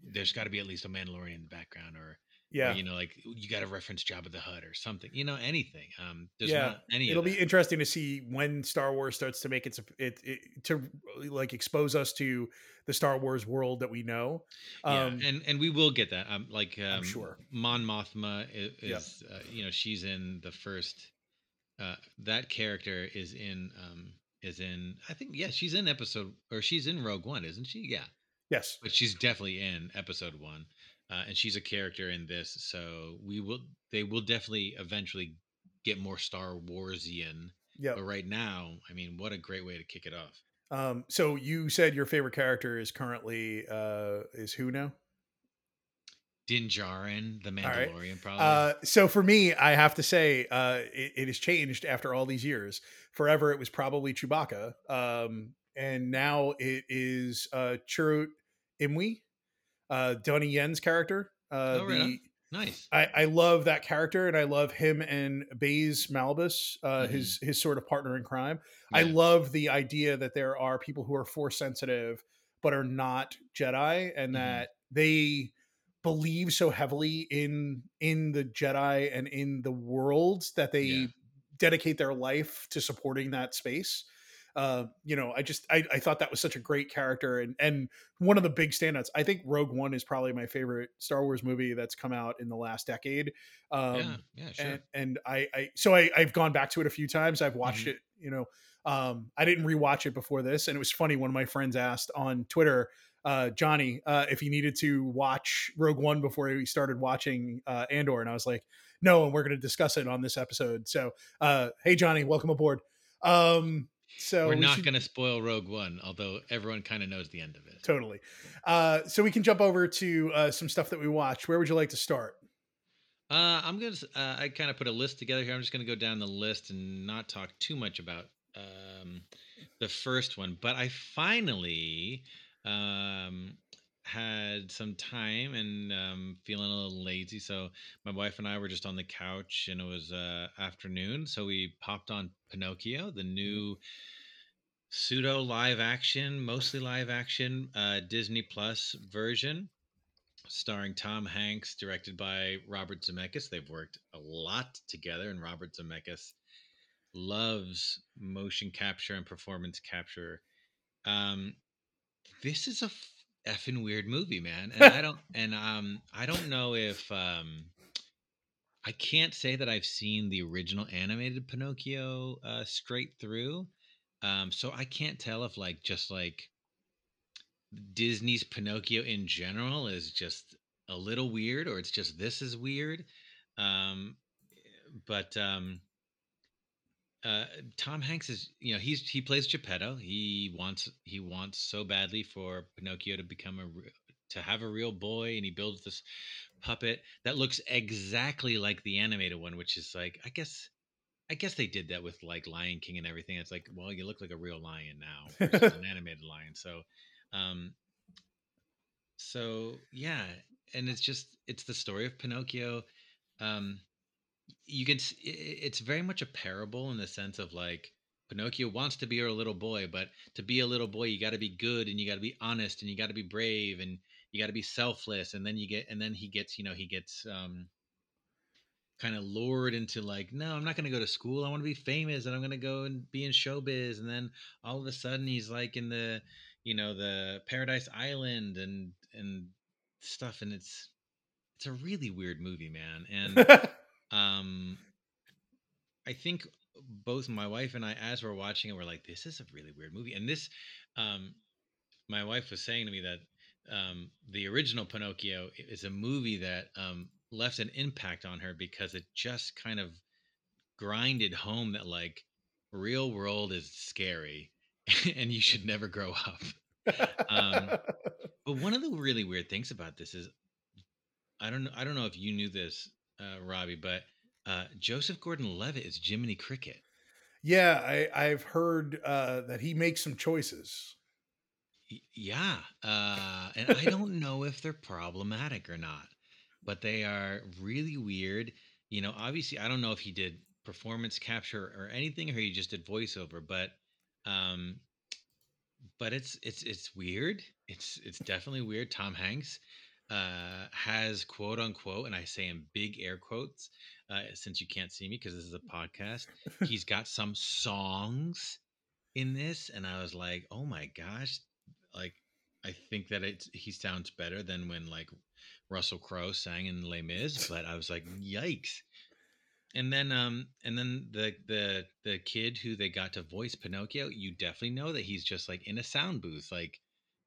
S2: There's got to be at least a Mandalorian in the background, or yeah, or, you know, like you got to reference Jabba the Hutt or something. You know, anything. Um, there's yeah. not any.
S1: It'll be interesting to see when Star Wars starts to make its it, it to like expose us to the Star Wars world that we know.
S2: Um, yeah, and and we will get that. Um, like um, I'm sure Mon Mothma is, is uh, you know she's in the first. Uh, that character is in um, is in I think yeah, she's in episode or she's in Rogue One, isn't she? Yeah.
S1: Yes.
S2: But she's definitely in episode 1. Uh, and she's a character in this, so we will they will definitely eventually get more Star Warsian. Yeah. But right now, I mean, what a great way to kick it off.
S1: Um, so you said your favorite character is currently uh is who now?
S2: Din Djarin, the Mandalorian, right. probably.
S1: Uh, so for me, I have to say, uh, it, it, has changed after all these years. Forever, it was probably Chewbacca, um, and now it is uh, Chirrut Imwe, uh, Donnie Yen's character. Uh, oh,
S2: the, Nice.
S1: I, I love that character, and I love him and Baze Malbus, uh, mm-hmm. his his sort of partner in crime. Yeah. I love the idea that there are people who are force sensitive but are not Jedi, and mm-hmm. that they believe so heavily in in the Jedi and in the worlds that they yeah. dedicate their life to supporting that space. Uh, you know, I just I, I thought that was such a great character and and one of the big standouts. I think Rogue One is probably my favorite Star Wars movie that's come out in the last decade. Um,
S2: yeah, yeah, sure.
S1: And, and I, I so I I've gone back to it a few times. I've watched mm-hmm. it. You know, um, I didn't rewatch it before this, and it was funny. One of my friends asked on Twitter, uh, Johnny uh, if he needed to watch Rogue One before he started watching uh, Andor, and I was like, no, and we're going to discuss it on this episode. So, uh, hey, Johnny, welcome aboard. Um, so
S2: we're not we going to spoil Rogue One, although everyone kind of knows the end of it.
S1: Totally. Uh, so we can jump over to uh, some stuff that we watched. Where would you like to start?
S2: Uh, I'm gonna. Uh, I kind of put a list together here. I'm just gonna go down the list and not talk too much about um, the first one. But I finally um, had some time and um, feeling a little lazy. So my wife and I were just on the couch and it was uh, afternoon. So we popped on Pinocchio, the mm-hmm. new pseudo live action, mostly live action uh, Disney Plus version starring Tom Hanks, directed by Robert Zemeckis. They've worked a lot together, and Robert Zemeckis loves motion capture and performance capture. Um, this is a effing weird movie, man. And I don't and um I don't know if um I can't say that I've seen the original animated Pinocchio uh straight through. Um so I can't tell if like just like Disney's Pinocchio in general is just a little weird or it's just this is weird. Um but um uh, Tom Hanks is, you know, he's he plays Geppetto. He wants he wants so badly for Pinocchio to become a to have a real boy, and he builds this puppet that looks exactly like the animated one, which is like, I guess, I guess they did that with like Lion King and everything. It's like, well, you look like a real lion now, an animated lion. So, um, so yeah, and it's just it's the story of Pinocchio. Um, you can it's very much a parable in the sense of like Pinocchio wants to be a little boy, but to be a little boy, you got to be good and you got to be honest and you got to be brave and you got to be selfless. And then you get, and then he gets, you know, he gets um, kind of lured into like, no, I'm not going to go to school. I want to be famous and I'm going to go and be in showbiz. And then all of a sudden he's like in the, you know, the Paradise Island and and stuff. And it's it's a really weird movie, man. And Um, I think both my wife and I, as we're watching it, we're like, "This is a really weird movie." And this, um, my wife was saying to me that um, the original Pinocchio is a movie that um, left an impact on her because it just kind of grinded home that like real world is scary and you should never grow up. Um, but one of the really weird things about this is I don't know I don't know if you knew this, uh, Robbie, but uh, Joseph Gordon-Levitt is Jiminy Cricket.
S1: Yeah, I, I've heard uh, that he makes some choices.
S2: Y- Yeah, uh, and I don't know if they're problematic or not, but they are really weird. You know, obviously, I don't know if he did performance capture or anything, or he just did voiceover, but um, but it's it's it's weird. It's it's definitely weird. Tom Hanks uh, has quote unquote, and I say in big air quotes, uh, since you can't see me because this is a podcast. He's got some songs in this, and I was like, oh my gosh, like I think that it's he sounds better than when like Russell Crowe sang in Les Mis, but I was like, yikes. And then um and then the the the kid who they got to voice Pinocchio, you definitely know that he's just like in a sound booth, like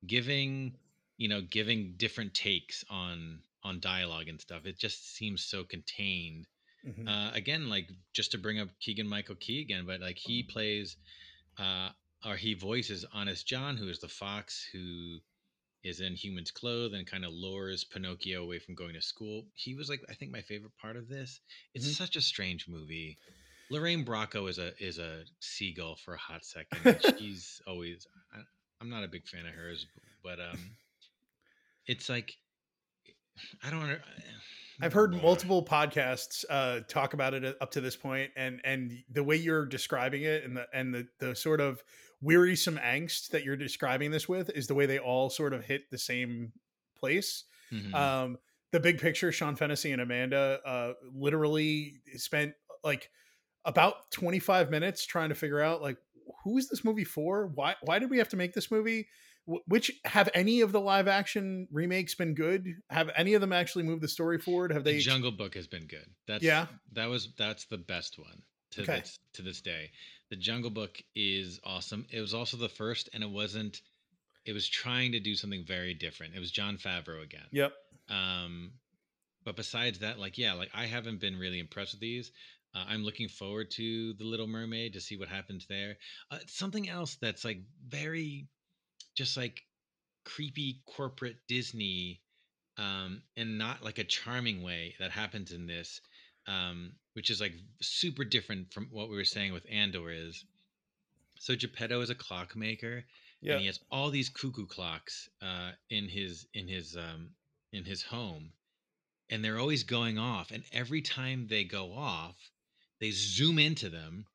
S2: giving you know giving different takes on on dialogue and stuff. It just seems so contained.
S1: Mhm.
S2: Uh, again, like just to bring up Keegan Michael Key again, but like he plays uh or he voices Honest John, who is the fox who is in human's clothes and kind of lures Pinocchio away from going to school. He was like I think my favorite part of this. It's
S1: Mhm.
S2: such a strange movie. Lorraine Bracco is a is a seagull for a hot second. She's always I, I'm not a big fan of hers, but um it's like I don't under-
S1: I've heard multiple podcasts uh, talk about it up to this point, and and the way you're describing it, and the and the the sort of wearisome angst that you're describing this with, is the way they all sort of hit the same place.
S2: Mhm.
S1: Um, the big picture, Sean Fennessy and Amanda uh, literally spent like about 25 minutes trying to figure out like who is this movie for? Why why did we have to make this movie? Wh- Which have any of the live action remakes been good? Have any of them actually moved the story forward? Have
S2: the
S1: they?
S2: Jungle Book has been good. That's
S1: Yeah?
S2: That was that's the best one to
S1: Okay.
S2: this to this day. The Jungle Book is awesome. It was also the first, and it wasn't. It was trying to do something very different. It was Jon Favreau again.
S1: Yep.
S2: Um, but besides that, like yeah, like I haven't been really impressed with these. Uh, I'm looking forward to the Little Mermaid to see what happens there. Uh, something else that's like very, just like creepy corporate Disney, um, and not like a charming way that happens in this, um, which is like super different from what we were saying with Andor is. So Geppetto is a clockmaker,
S1: Yeah.
S2: and he has all these cuckoo clocks uh, in his in his um, in his home, and they're always going off. And every time they go off, they zoom into them,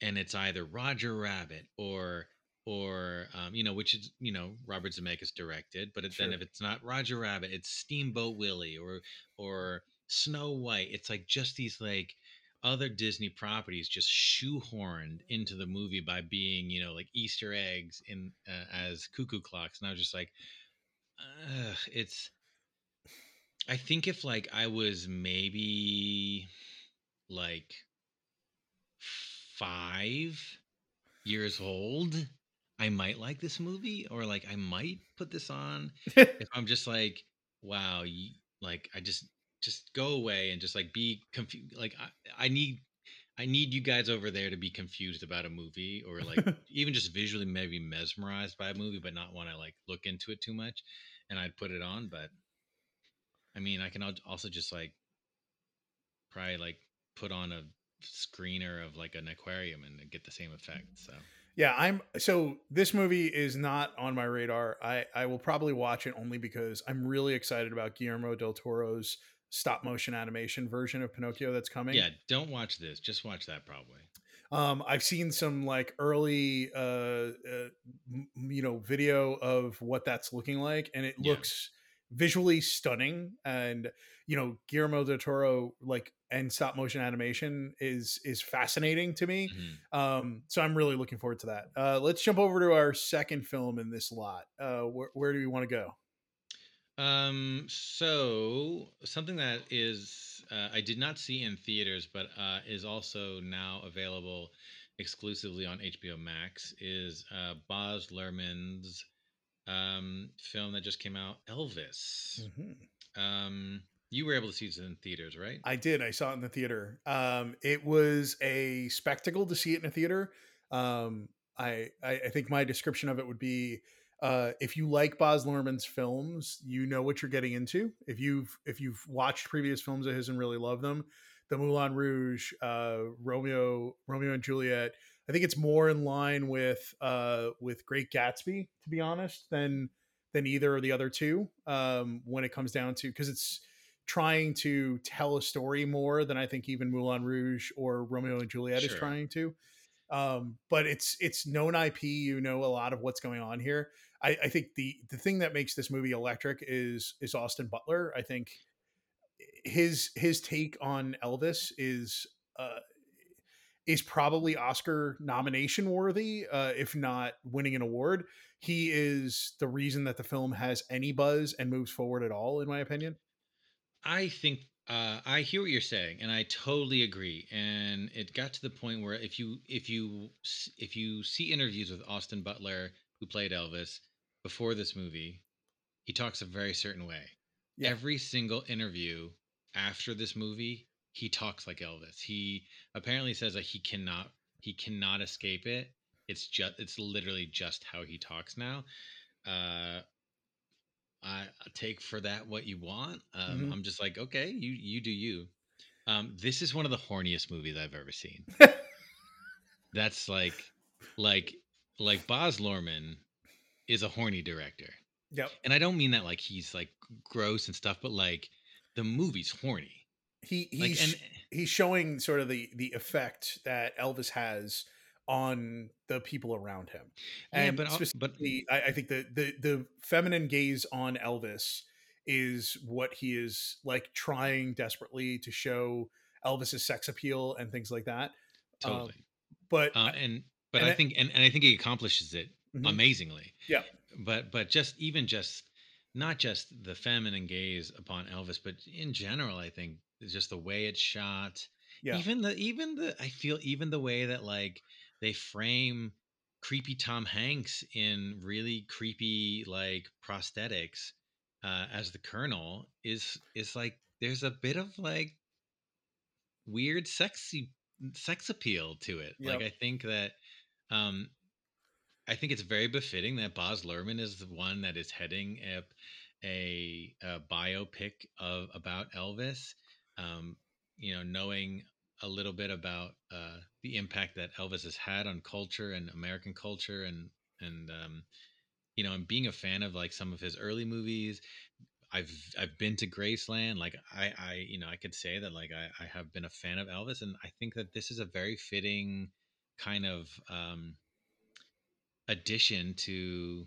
S2: and it's either Roger Rabbit or or um, you know which is you know Robert Zemeckis directed, but it, then if it's not Roger Rabbit, it's Steamboat Willie or or Snow White. It's like just these like other Disney properties just shoehorned into the movie by being you know like Easter eggs in uh, as cuckoo clocks, and I was just like, Ugh, it's. I think if like I was maybe like five years old, I might like this movie, or like I might put this on if I'm just like, wow, you, like I just just go away and just like be confused. Like I, I need I need you guys over there to be confused about a movie, or like even just visually maybe mesmerized by a movie, but not want to like look into it too much. And I'd put it on, but I mean, I can also just like probably like put on a screener of like an aquarium and get the same effect. So
S1: yeah, I'm so this movie is not on my radar. I I will probably watch it only because I'm really excited about Guillermo del Toro's stop motion animation version of Pinocchio that's coming.
S2: yeah, don't watch this. Just watch that probably.
S1: Um, I've seen some like early, uh, uh, you know, video of what that's looking like, and it
S2: Yeah.
S1: looks visually stunning. And you know, Guillermo del Toro, like, and stop motion animation is is fascinating to me.
S2: Mhm.
S1: Um, so I'm really looking forward to that. Uh, let's jump over to our second film in this lot. Uh, where, where do we want to go?
S2: Um, so something that is uh, I did not see in theaters, but uh, is also now available exclusively on HBO Max is uh, Baz Luhrmann's um, film that just came out, Elvis.
S1: Mhm.
S2: Um, you were able to see it in theaters, right?
S1: I did. I saw it in the theater. Um, it was a spectacle to see it in a theater. Um, I, I I think my description of it would be uh, if you like Baz Luhrmann's films, you know what you're getting into. If you've if you've watched previous films of his and really love them, the Moulin Rouge, uh, Romeo Romeo and Juliet. I think it's more in line with uh, with Great Gatsby, to be honest, than than either of the other two. Um, when it comes down to because it's trying to tell a story more than I think even Moulin Rouge or Romeo and Juliet is trying to. Um, but it's it's known IP. You know a lot of what's going on here. I, I think the the thing that makes this movie electric is is Austin Butler. I think his his take on Elvis is uh, is probably Oscar nomination worthy, uh, if not winning an award. He is the reason that the film has any buzz and moves forward at all, in my opinion.
S2: I think uh, I hear what you're saying, and I totally agree. And it got to the point where if you if you if you see interviews with Austin Butler, who played Elvis before this movie, he talks a very certain way.
S1: Yeah.
S2: Every single interview after this movie, he talks like Elvis. He apparently says that he cannot he cannot escape it. It's just it's literally just how he talks now. Uh, I take for that what you want. Um,
S1: Mhm.
S2: I'm just like, okay, you you do you. Um, this is one of the horniest movies I've ever seen. That's like, like, like Baz Luhrmann is a horny director,
S1: Yep.
S2: and I don't mean that like he's like gross and stuff, but like the movie's horny.
S1: He
S2: Like,
S1: he's
S2: and
S1: he's showing sort of the the effect that Elvis has on the people around him.
S2: yeah,
S1: And
S2: but but
S1: specifically, I, I think the, the the feminine gaze on Elvis is what he is like trying desperately to show Elvis's sex appeal and things like that. Um,
S2: totally.
S1: but
S2: uh, and but
S1: and
S2: I
S1: I-
S2: think and, and I think he accomplishes it
S1: Mhm.
S2: amazingly.
S1: Yeah.
S2: But but just even just not just the feminine gaze upon Elvis, but in general, I think just the way it's shot.
S1: yeah,
S2: Even the even the I feel even the way that like they frame creepy Tom Hanks in really creepy like prosthetics uh, as the Colonel is is like there's a bit of like weird sexy sex appeal to it. Like I think that um I think it's very befitting that Baz Luhrmann is the one that is heading a a, a biopic of about Elvis. Um, you know, knowing a little bit about uh, the impact that Elvis has had on culture and American culture, and and um, you know, and being a fan of like some of his early movies. I've I've been to Graceland. Like I I you know I could say that like I, I have been a fan of Elvis, and I think that this is a very fitting kind of um, addition to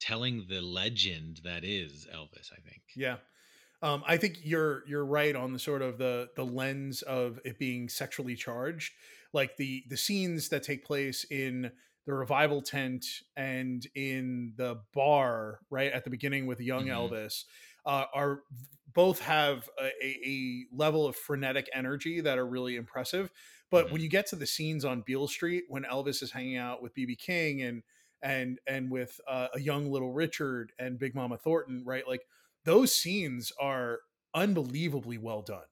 S2: telling the legend that is Elvis. I think.
S1: yeah. Um, I think you're you're right on the sort of the the lens of it being sexually charged, like the the scenes that take place in the revival tent and in the bar right at the beginning with young
S2: Mhm.
S1: Elvis uh, are both have a, a, a level of frenetic energy that are really impressive. But when you get to the scenes on Beale Street when Elvis is hanging out with BB King and and and with uh, a young little Richard and Big Mama Thornton, right? Like those scenes are unbelievably well done.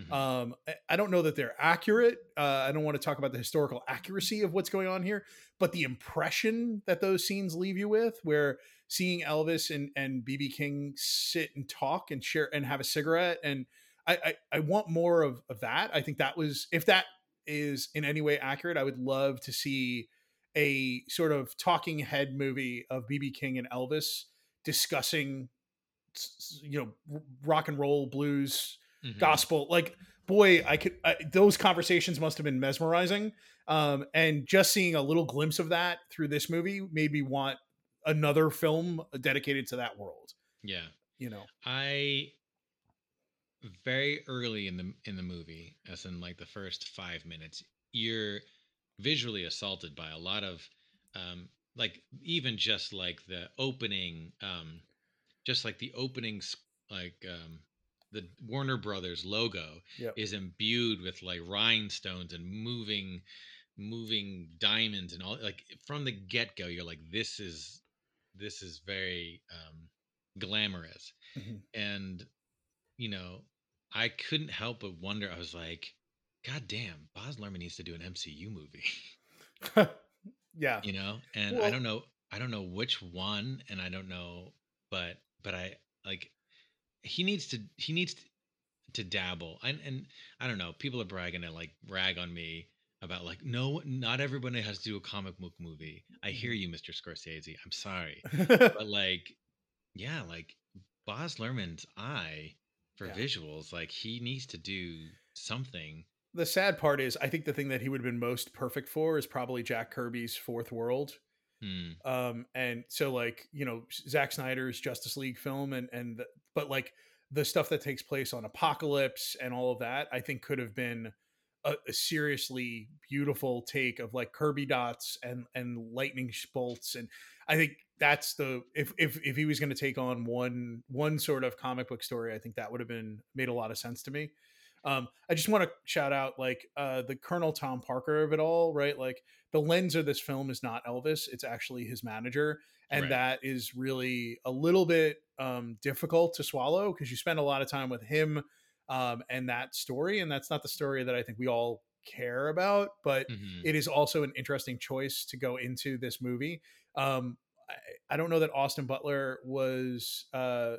S2: Mhm.
S1: Um, I- don't know that they're accurate. Uh, I don't want to talk about the historical accuracy of what's going on here, but the impression that those scenes leave you with, where seeing Elvis and and BB King sit and talk and share and have a cigarette, and I I, I want more of, of that. I think that was if that is in any way accurate, I would love to see a sort of talking head movie of BB King and Elvis discussing you know rock and roll blues
S2: Mhm.
S1: gospel like boy i could I, those conversations must have been mesmerizing um and just seeing a little glimpse of that through this movie made me want another film dedicated to that world
S2: Yeah.
S1: you know
S2: I very early in the in the movie, as in like the first five minutes, you're visually assaulted by a lot of um like even just like the opening um just like the openings like um the Warner Brothers logo
S1: Yep.
S2: is imbued with like rhinestones and moving moving diamonds and all like from the get-go you're like this is this is very um, glamorous,
S1: Mhm.
S2: and you know, I couldn't help but wonder. I was like, God damn, Baz Luhrmann needs to do an MCU movie,
S1: yeah.
S2: you know. And I don't know, I don't know which one, and I don't know, but but I like he needs to he needs to, to dabble. And and I don't know, people are bragging to like rag on me about like no, not everybody has to do a comic book movie. I mm-hmm. hear you, Mr. Scorsese. I'm sorry, but like yeah, like Baz Luhrmann's eye for
S1: Yeah.
S2: visuals, like he needs to do something.
S1: the sad part is, I think the thing that he would have been most perfect for is probably Jack Kirby's Fourth World.
S2: Hmm.
S1: Um, and so like you know Zack Snyder's Justice League film, and and the, but like the stuff that takes place on Apokolips and all of that, I think could have been a, a seriously beautiful take of like Kirby dots and and lightning bolts, and I think that's the if if if he was going to take on one one sort of comic book story, I think that would have been made a lot of sense to me. Um, I just want to shout out like uh, the Colonel Tom Parker of it all, right? Like the lens of this film is not Elvis; it's actually his manager, and
S2: Right.
S1: that is really a little bit um, difficult to swallow because you spend a lot of time with him um, and that story, and that's not the story that I think we all care about, but
S2: Mhm.
S1: it is also an interesting choice to go into this movie. Um, I, I don't know that Austin Butler was. Uh,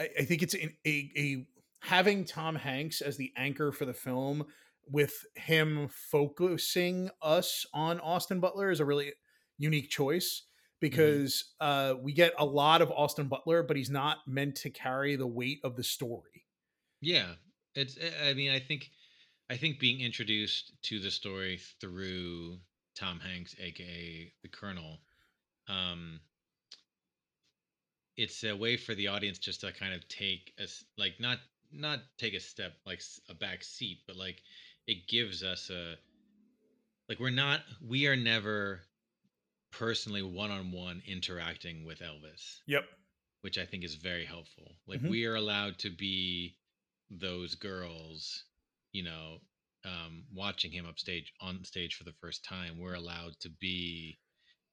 S1: I, I think it's in, a, a having Tom Hanks as the anchor for the film with him focusing us on Austin Butler is a really unique choice because uh, we get a lot of Austin Butler, but he's not meant to carry the weight of the story.
S2: Yeah, it's. I I mean, I think, I think being introduced to the story through Tom Hanks, aka the Colonel, um, it's a way for the audience just to kind of take a like not not take a step like a back seat, but like it gives us a like we're not we are never personally one on one interacting with Elvis
S1: Yep.
S2: which I think is very helpful. Like
S1: Mhm.
S2: we are allowed to be those girls, you know, um, watching him upstage on stage for the first time. We're allowed to be,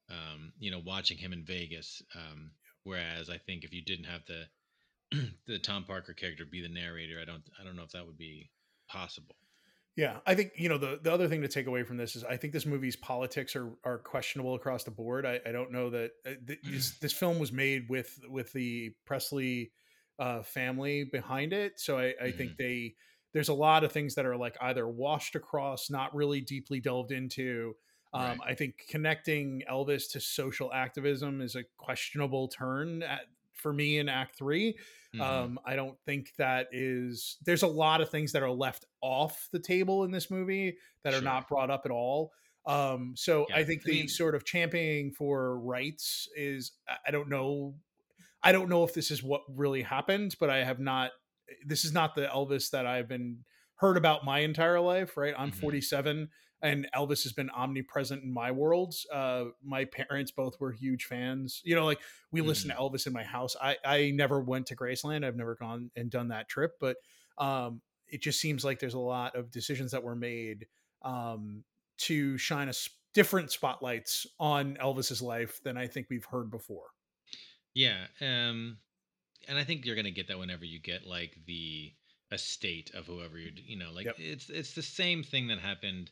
S2: um, you know, watching him in Vegas. Um, whereas I think if you didn't have the the Tom Parker character be the narrator, I don't I don't know if that would be possible.
S1: Yeah, I think you know the the other thing to take away from this is I think this movie's politics are are questionable across the board. I, I don't know that uh, th- this this film was made with with the Presley uh, family behind it, so I, I think they there's a lot of things that are like either washed across, not really deeply delved into. Um,
S2: Right.
S1: I think connecting Elvis to social activism is a questionable turn at, for me in Act Three.
S2: Mhm.
S1: Um, I don't think that is. There's a lot of things that are left off the table in this movie that are not brought up at all. Um, so
S2: Yeah,
S1: I think
S2: I
S1: the
S2: mean-
S1: sort of championing for rights is. I- don't know. I don't know if this is what really happened, but I have not. This is not the Elvis that I've been heard about my entire life. Right, I'm
S2: Mhm.
S1: 47 and Elvis has been omnipresent in my world. Uh, my parents both were huge fans. You know, like we listen to Elvis in my house. I I never went to Graceland. I've never gone and done that trip, but um, it just seems like there's a lot of decisions that were made um, to shine a s- different spotlights on Elvis's life than I think we've heard before.
S2: Yeah, um, and I think you're gonna get that whenever you get like the estate of whoever you're, you know, like
S1: Yep.
S2: it's it's the same thing that happened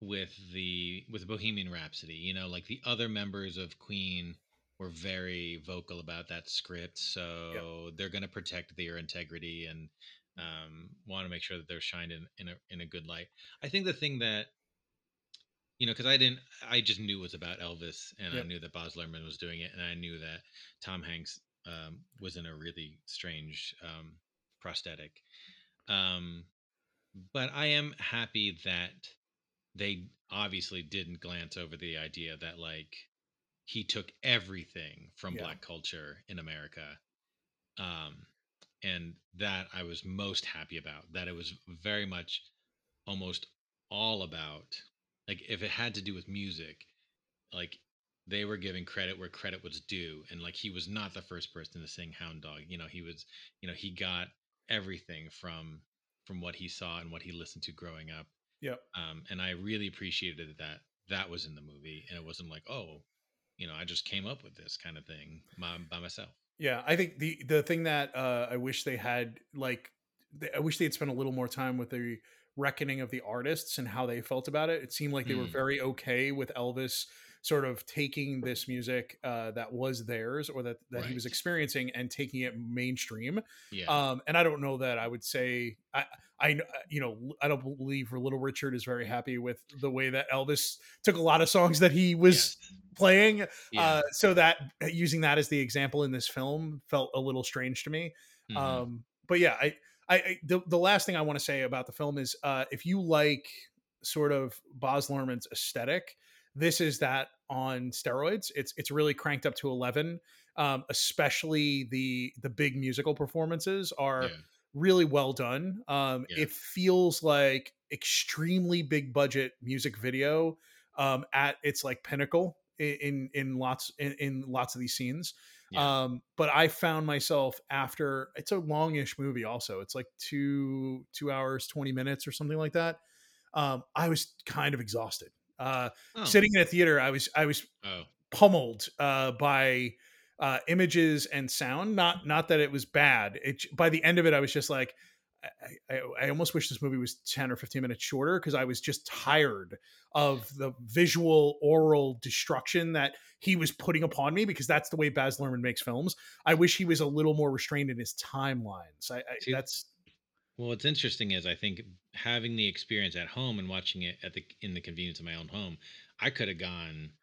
S2: with the with Bohemian Rhapsody. You know, like the other members of Queen were very vocal about that script, so they're gonna protect their integrity and um, want to make sure that they're shined in in a in a good light. I think the thing that you know, because I didn't, I just knew it was about Elvis, and I knew that Baz Luhrmann was doing it, and I knew that Tom Hanks um, was in a really strange um, prosthetic. Um, but I am happy that they obviously didn't glance over the idea that like he took everything from
S1: Yeah.
S2: black culture in America. Um, and that I was most happy about. That it was very much almost all about like if it had to do with music, like they were giving credit where credit was due and like he was not the first person to sing hound dog you know he was you know he got everything from from what he saw and what he listened to growing up
S1: Yep.
S2: um and i really appreciated that that was in the movie and it wasn't like oh you know, I just came up with this kind of thing by, by myself.
S1: Yeah, I think the the thing that uh, I wish they had like they, I wish they had spent a little more time with the reckoning of the artists and how they felt about it. It seemed like they were
S2: Mm,
S1: very okay with Elvis sort of taking this music uh, that was theirs or that that he was experiencing and taking it mainstream.
S2: Yeah.
S1: Um, and I don't know that I would say I I you know I don't believe Little Richard is very happy with the way that Elvis took a lot of songs that he was
S2: Yes.
S1: playing
S2: Yeah.
S1: uh, so that using that as the example in this film felt a little strange to me.
S2: mhm.
S1: Um, but yeah, I, I, I the, the last thing I want to say about the film is uh, if you like sort of Baz Luhrmann's aesthetic, this is that on steroids. It's it's really cranked up to eleven. Um, especially the the big musical performances are
S2: yeah.
S1: really well done. Um,
S2: Yeah.
S1: It feels like extremely big budget music video um, at its like pinnacle in in lots in, in lots of these scenes.
S2: Yeah.
S1: Um, but I found myself after it's a longish movie. Also, it's like two two hours twenty minutes or something like that. Um, I was kind of exhausted. Uh,
S2: Oh.
S1: Sitting in a theater, I was I was
S2: oh.
S1: pummeled uh, by uh, images and sound. Not not that it was bad. It by the end of it, I was just like, I, I, I almost wish this movie was ten or fifteen minutes shorter because I was just tired of the visual oral destruction that he was putting upon me because that's the way Baz Luhrmann makes films. I wish he was a little more restrained in his timelines. I, I
S2: See,
S1: that's
S2: Well, what's interesting is I think having the experience at home and watching it at the in the convenience of my own home, I could have gone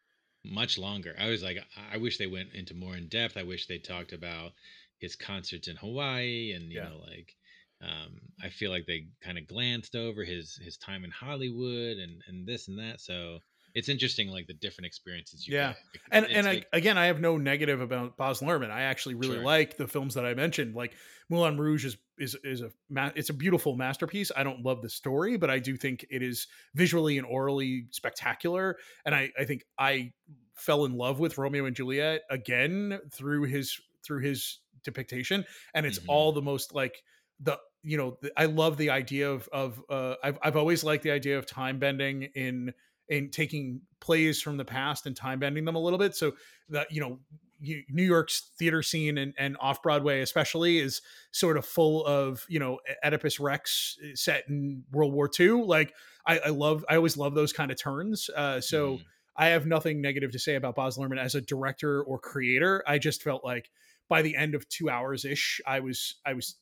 S2: much longer. I was like, I wish they went into more in depth. I wish they talked about his concerts in Hawaii and you
S1: Yeah.
S2: know like um, I feel like they kind of glanced over his his time in Hollywood and and this and that. So it's interesting like the different experiences you
S1: Yeah.
S2: get.
S1: and
S2: It's
S1: and I, again, I have no negative about Baz Luhrmann. I actually really
S2: Sure.
S1: like the films that I mentioned. Like Moulin Rouge is is is a it's a beautiful masterpiece. I don't love the story, but I do think it is visually and orally spectacular. And I I think I fell in love with Romeo and Juliet again through his through his depiction, and it's
S2: Mhm.
S1: all the most like the you know the, I love the idea of of uh, I've I've always liked the idea of time bending in in taking plays from the past and time bending them a little bit. So that you know, you, New York's theater scene and, and off Broadway especially is sort of full of you know Oedipus Rex uh, set in World War II. Like I, I love, I always love those kind of turns. Uh, so
S2: Mhm.
S1: I have nothing negative to say about Baz Luhrmann as a director or creator. I just felt like by the end of two hours ish, I was, I was,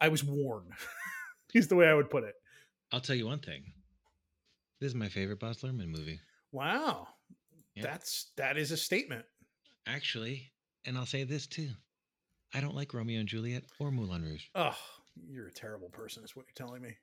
S1: I was worn. is the way I would put it.
S2: I'll tell you one thing. This is my favorite Baz Luhrmann movie.
S1: Wow,
S2: Yeah.
S1: that's that is a statement.
S2: Actually, and I'll say this too. I don't like Romeo and Juliet or Moulin Rouge.
S1: Oh, you're a terrible person, is what you're telling me.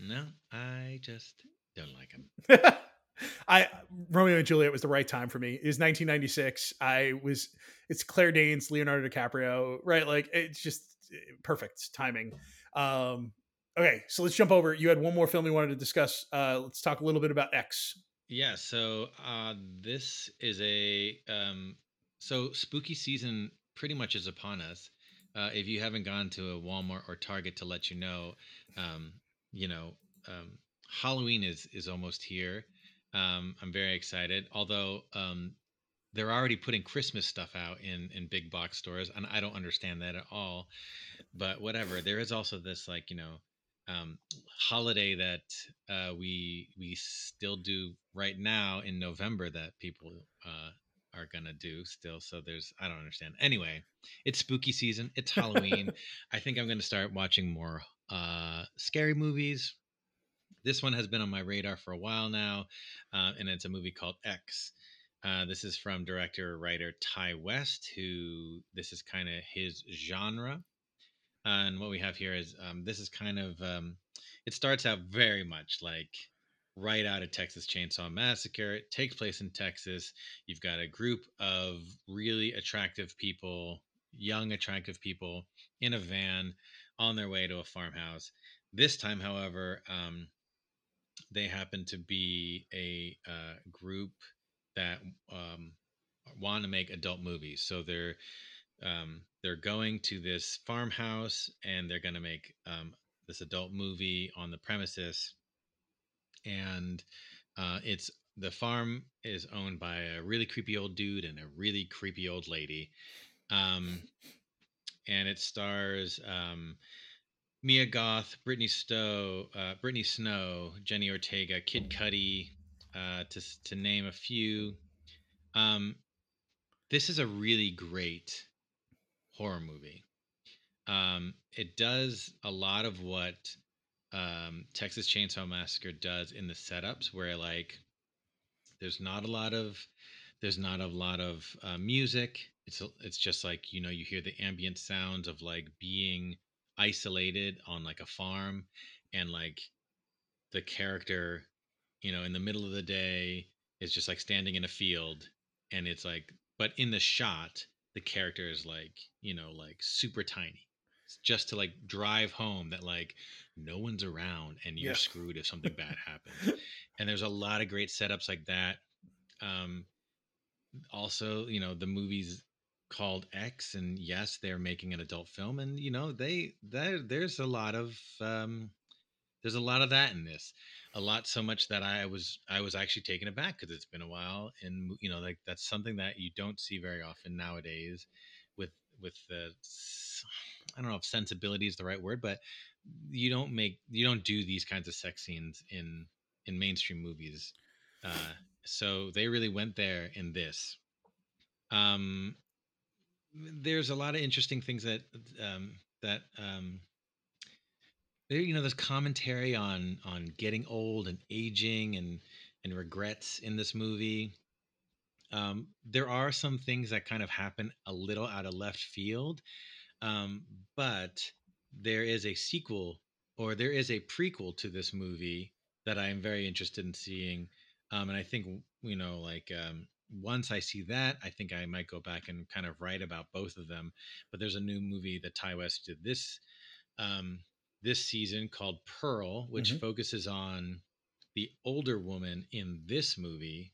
S2: No, I just don't like them.
S1: I Romeo and Juliet was the right time for me. It was 1996. I was it's Claire Danes, Leonardo DiCaprio, right? Like it's just eh, perfect timing. Um okay, so let's jump over. You had one more film you wanted to discuss. Uh let's talk a little bit about X.
S2: Yeah, so uh this is a um so spooky season pretty much is upon us. Uh if you haven't gone to a Walmart or Target to let you know, um, you know, um Halloween is is almost here. Um I'm very excited. Although um they're already putting Christmas stuff out in in big box stores and I don't understand that at all. But whatever. There is also this like, you know, um holiday that uh, we we still do right now in November that people uh, are gonna do still. So there's I don't understand. Anyway, it's spooky season. It's Halloween. I think I'm gonna start watching more uh, scary movies. This one has been on my radar for a while now, uh, and it's a movie called X. Uh, this is from director writer Ti West, who this is kind of his genre. And what we have here is um, this is kind of um, it starts out very much like right out of Texas Chainsaw Massacre. It takes place in Texas. You've got a group of really attractive people, young attractive people, in a van on their way to a farmhouse. This time, however, um, they happen to be a uh, group that um, want to make adult movies. So they're um, they're going to this farmhouse and they're going to make um, this adult movie on the premises and uh, it's the farm is owned by a really creepy old dude and a really creepy old lady. Um, and it stars um, Mia Goth, Brittany Stowe, uh, Brittany Snow, Jenna Ortega, Kid Cudi, uh, to to name a few. Um, this is a really great horror movie. Um, it does a lot of what um, Texas Chainsaw Massacre does in the setups, where like there's not a lot of there's not a lot of uh, music. It's it's just like you know you hear the ambient sounds of like being isolated on like a farm, and like the character, you know, in the middle of the day is just like standing in a field, and it's like, but in the shot, the character is like you know like super tiny just to like drive home that like no one's around and you're yeah. screwed if something bad happens. And there's a lot of great setups like that. Um, also, you know, the movie's called X, and yes, they're making an adult film, and you know, they there there's a lot of um, there's a lot of that in this a lot so much that i was i was actually taken aback because it's been a while and you know like that's something that you don't see very often nowadays with with the I don't know if sensibility is the right word, but you don't make you don't do these kinds of sex scenes in in mainstream movies. Uh, so they really went there in this. Um, there's a lot of interesting things that um, that um, there, you know, there's commentary on on getting old and aging and and regrets in this movie. Um, there are some things that kind of happen a little out of left field, um, but there is a sequel or there is a prequel to this movie that I am very interested in seeing. Um, and I think, you know, like um, once I see that, I think I might go back and kind of write about both of them. But there's a new movie that Ti West did this um, this season called Pearl, which mm-hmm. focuses on the older woman in this movie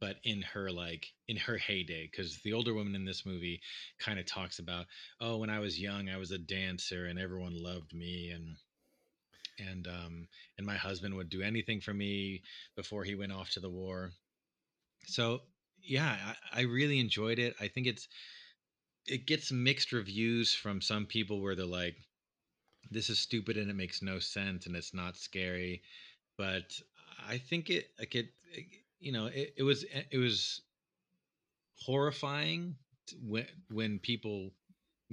S2: but in her like in her heyday because the older woman in this movie kind of talks about oh when i was young i was a dancer and everyone loved me and and um and my husband would do anything for me before he went off to the war so yeah I, I really enjoyed it i think it's it gets mixed reviews from some people where they're like this is stupid and it makes no sense and it's not scary but i think it like it, you know, it, it was it was horrifying when when people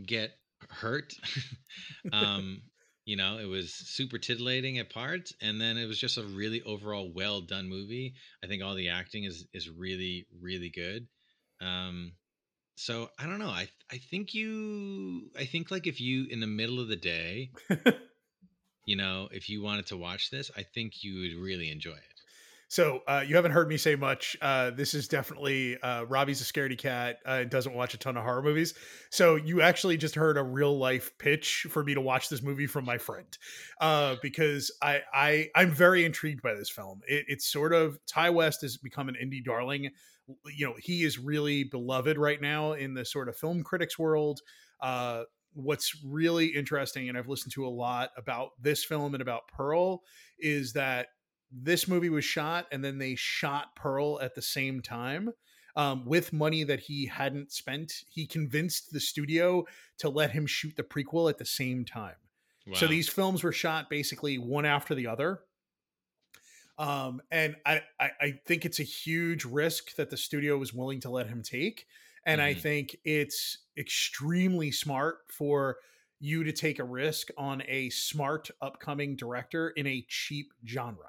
S2: get hurt. um, you know, it was super titillating at parts, and then it was just a really overall well done movie. I think all the acting is is really really good. Um, so I don't know. I I think you I think like if you in the middle of the day, you know, if you wanted to watch this, I think you would really enjoy it.
S1: So uh, you haven't heard me say much. Uh, this is definitely uh, Robbie's a scaredy cat uh, and doesn't watch a ton of horror movies. So you actually just heard a real life pitch for me to watch this movie from my friend uh, because I, I I'm very intrigued by this film. It, it's sort of Ti West has become an indie darling. You know he is really beloved right now in the sort of film critics world. Uh, what's really interesting, and I've listened to a lot about this film and about Pearl, is that this movie was shot and then they shot Pearl at the same time um, with money that he hadn't spent. He convinced the studio to let him shoot the prequel at the same time. Wow. So these films were shot basically one after the other. Um, and I, I, I, think it's a huge risk that the studio was willing to let him take. And mm-hmm. I think it's extremely smart for you to take a risk on a smart upcoming director in a cheap genre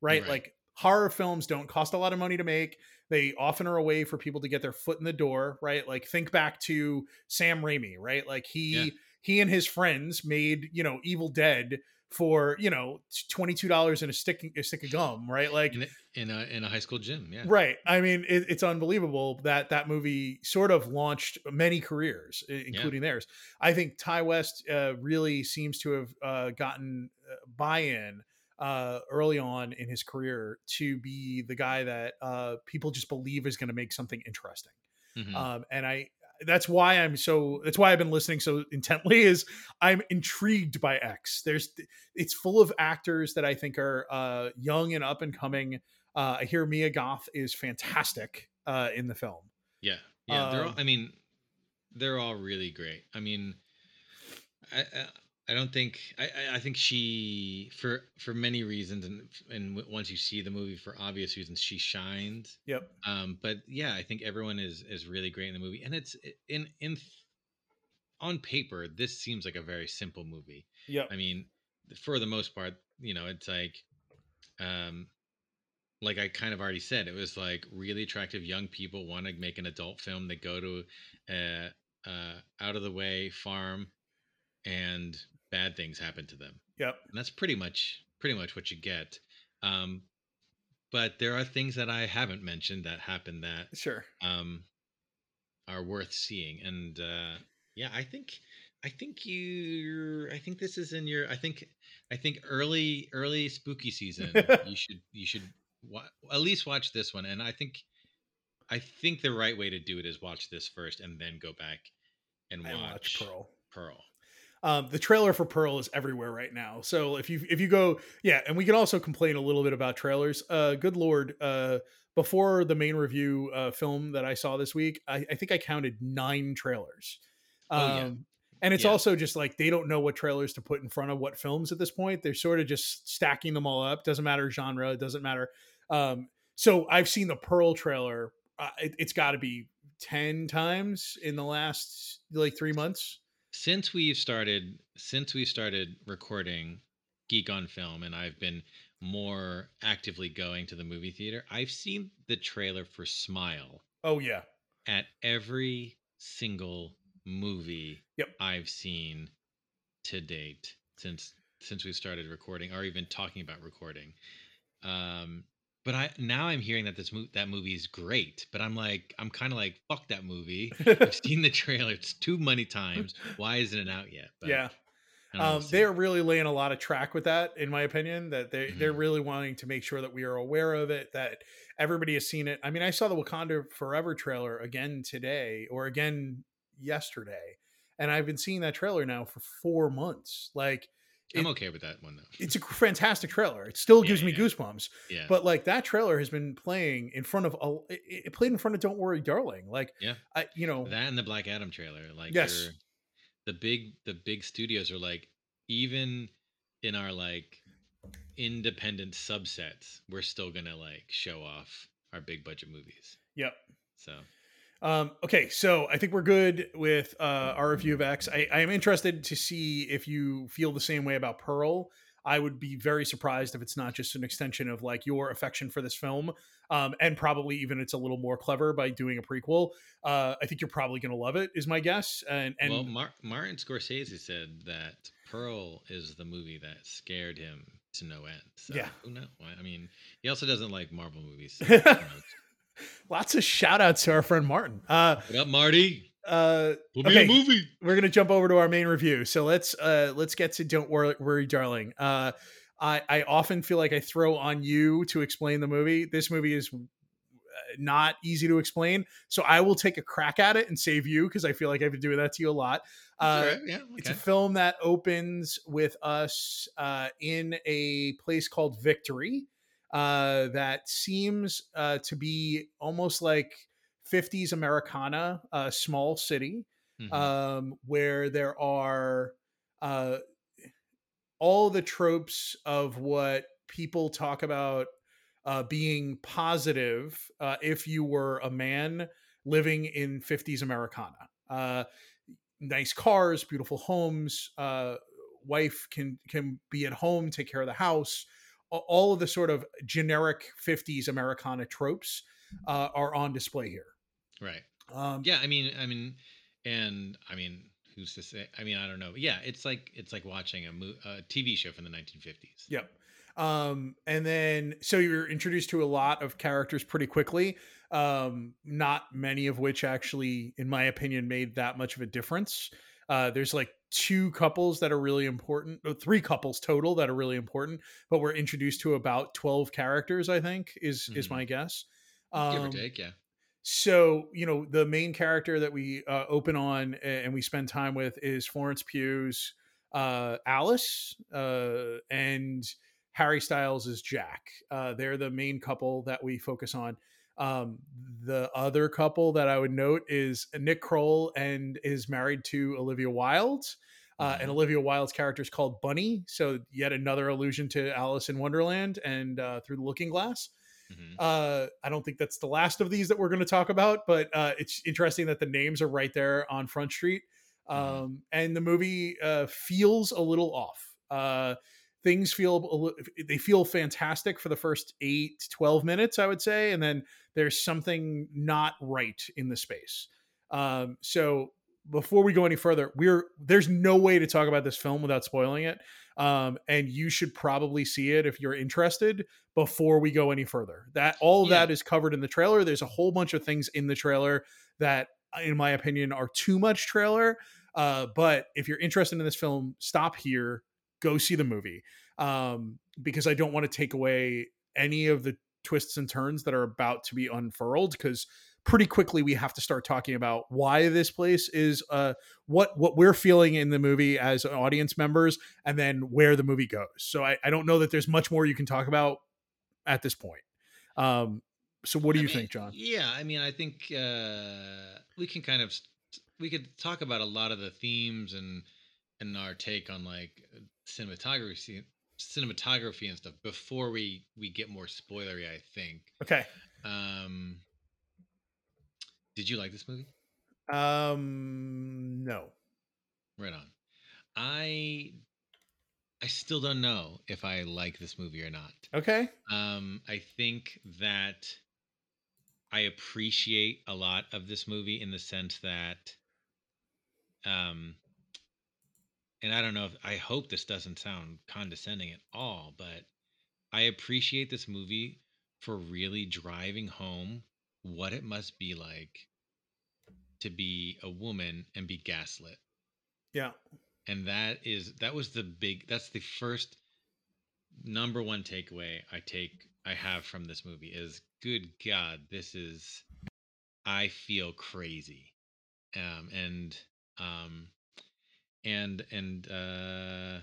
S1: right? right? Like horror films don't cost a lot of money to make. They often are a way for people to get their foot in the door, right? Like think back to Sam Raimi, right? Like he yeah. he and his friends made, you know, Evil Dead for you know twenty two dollars in a stick a stick of gum, right? Like
S2: in a, in a, in a high school gym, yeah.
S1: Right. I mean, it, it's unbelievable that that movie sort of launched many careers, including yeah. theirs. I think Ti West uh, really seems to have uh, gotten uh, buy in uh, early on in his career to be the guy that uh, people just believe is going to make something interesting. Mm-hmm. Um, and I, that's why I'm so, that's why I've been listening so intently is I'm intrigued by X. There's, it's full of actors that I think are uh, young and up and coming. Uh, I hear Mia Goth is fantastic uh, in the film.
S2: Yeah, yeah. they're all,
S1: Um,
S2: I mean, they're all really great. I mean, I I, don't think I I- I think she for for many reasons and and once you see the movie for obvious reasons she shines.
S1: Yep.
S2: Um, but yeah, I think everyone is is really great in the movie, and it's in in on paper this seems like a very simple movie.
S1: Yep.
S2: I mean, for the most part, you know, it's like, um, like I kind of already said, it was like really attractive young people want to make an adult film. They go to a, uh, out of the way farm, and bad things happen to them,
S1: Yep.
S2: and that's pretty much pretty much what you get. Um, but there are things that I haven't mentioned that happen that
S1: Sure.
S2: um, are worth seeing. And uh, yeah, I think I think you I think this is in your I think I think early early spooky season you should you should wa- at least watch this one. And I think I think the right way to do it is watch this first and then go back and watch,
S1: I watch Pearl.
S2: Pearl.
S1: Um, the trailer for Pearl is everywhere right now. So if you if you go, yeah, and we can also complain a little bit about trailers. Uh, good lord, uh, before the main review uh, film that I saw this week, I, I think I counted nine trailers. Um,
S2: Oh, yeah.
S1: and it's
S2: Yeah.
S1: also just like they don't know what trailers to put in front of what films at this point. They're sort of just stacking them all up. Doesn't matter genre. It doesn't matter. Um, so I've seen the Pearl trailer. Uh, it, it's got to be ten times in the last like three months.
S2: Since we've started since we started recording geek on film and i've been more actively going to the movie theater i've seen the trailer for smile
S1: Oh yeah.
S2: at every single movie
S1: Yep.
S2: i've seen to date since since we started recording or even talking about recording um but i now i'm hearing that this mo- that movie is great but i'm like i'm kind of like fuck that movie I've seen the trailer it's too many times. Why isn't it out yet? But
S1: yeah.
S2: I don't know,
S1: Um, they're really laying a lot of track with that, in my opinion. That they they're
S2: Mhm.
S1: really wanting to make sure that we are aware of it, that everybody has seen it. I mean, I saw the Wakanda Forever trailer again today, or again yesterday, and I've been seeing that trailer now for four months. Like,
S2: I'm okay with that one though.
S1: it's a fantastic trailer. It still
S2: Yeah,
S1: gives me
S2: yeah.
S1: goosebumps.
S2: Yeah,
S1: But like that trailer has been playing in front of a, it, it played in front of Don't Worry, Darling. Like,
S2: Yeah.
S1: I you know,
S2: that and the Black Adam trailer, like
S1: Yes.
S2: the big the big studios are like even in our like independent subsets, we're still gonna like show off our big budget movies.
S1: yep.
S2: So
S1: Um, okay, so I think we're good with uh, our review of X. I, I am interested to see if you feel the same way about Pearl. I would be very surprised if it's not just an extension of like your affection for this film, um, and probably even it's a little more clever by doing a prequel. Uh, I think you're probably going to love it, is my guess. And and
S2: well, Mar- Martin Scorsese said that Pearl is the movie that scared him to no end. So
S1: Yeah.
S2: who knows? I mean, he also doesn't like Marvel movies. So?
S1: lots of shout outs to our friend Martin. Uh,
S2: what up, Marty?
S1: uh,
S2: We'll be
S1: Okay.
S2: in a movie.
S1: we're gonna jump over to our main review. So let's uh let's get to Don't Worry, worry Darling. Uh I I often feel like I throw on you to explain the movie. This movie is uh, not easy to explain, so I will take a crack at it and save you because I feel like I've been doing that to you a lot. Uh,
S2: Alright, yeah,
S1: It's a film that opens with us uh, in a place called Victory uh, that seems uh, to be almost like 50s Americana, a small city
S2: Mhm.
S1: um, where there are uh, all the tropes of what people talk about uh, being positive uh, if you were a man living in 50s Americana. Uh, nice cars, beautiful homes, uh, wife can can be at home, take care of the house. All of the sort of generic 50s Americana tropes uh, are on display here.
S2: right.
S1: Um,
S2: Yeah, I mean, I mean, and I mean, who's to say? I mean, I don't know. Yeah, it's like it's like watching a, mo- a TV show from the 1950s.
S1: Yep. Um, and then so you're introduced to a lot of characters pretty quickly. Um, not many of which actually, in my opinion, made that much of a difference. Uh, there's like two couples that are really important, or three couples total that are really important, but we're introduced to about 12 characters, I think, is is
S2: Mhm.
S1: my guess.
S2: Give or
S1: Um,
S2: take, yeah.
S1: so you know the main character that we uh, open on and we spend time with is florence pugh's uh, alice uh, and Harry Styles is Jack. Uh, they're the main couple that we focus on. Um, the other couple that I would note is Nick Kroll and is married to Olivia Wilde. Uh, and
S2: Mhm.
S1: Olivia Wilde's character is called Bunny, so yet another allusion to Alice in Wonderland and uh, Through the Looking Glass.
S2: Mhm.
S1: Uh, I don't think that's the last of these that we're going to talk about, but uh, it's interesting that the names are right there on Front Street. Um,
S2: Mhm.
S1: And the movie uh, feels a little off. Things feel they feel fantastic for the first eight to 12 minutes, I would say, and then there's something not right in the space. Um, so before we go any further, we're there's no way to talk about this film without spoiling it. Um, and you should probably see it if you're interested before we go any further. That all
S2: Yeah.
S1: that is covered in the trailer. There's a whole bunch of things in the trailer that, in my opinion, are too much trailer. Uh, but if you're interested in this film, stop here, go see the movie, um, because I don't want to take away any of the twists and turns that are about to be unfurled. Because pretty quickly we have to start talking about why this place is uh what what we're feeling in the movie as audience members and then where the movie goes so i, I don't know that there's much more you can talk about at this point um so what do
S2: I
S1: you
S2: mean,
S1: think Jon
S2: Yeah, I mean, I think uh, we can kind of we could talk about a lot of the themes and and our take on like cinematography cinematography and stuff before we we get more spoilery. I think.
S1: okay
S2: Um, did you like this movie?
S1: um no
S2: Right on. I I still don't know if I like this movie or not.
S1: okay
S2: Um, I think that I appreciate a lot of this movie in the sense that, um, and I don't know if I hope this doesn't sound condescending at all, but I appreciate this movie for really driving home what it must be like to be a woman and be gaslit.
S1: Yeah.
S2: And that is that was the big that's the first number one takeaway i take i have from this movie is good god this is i feel crazy. Um and um and and uh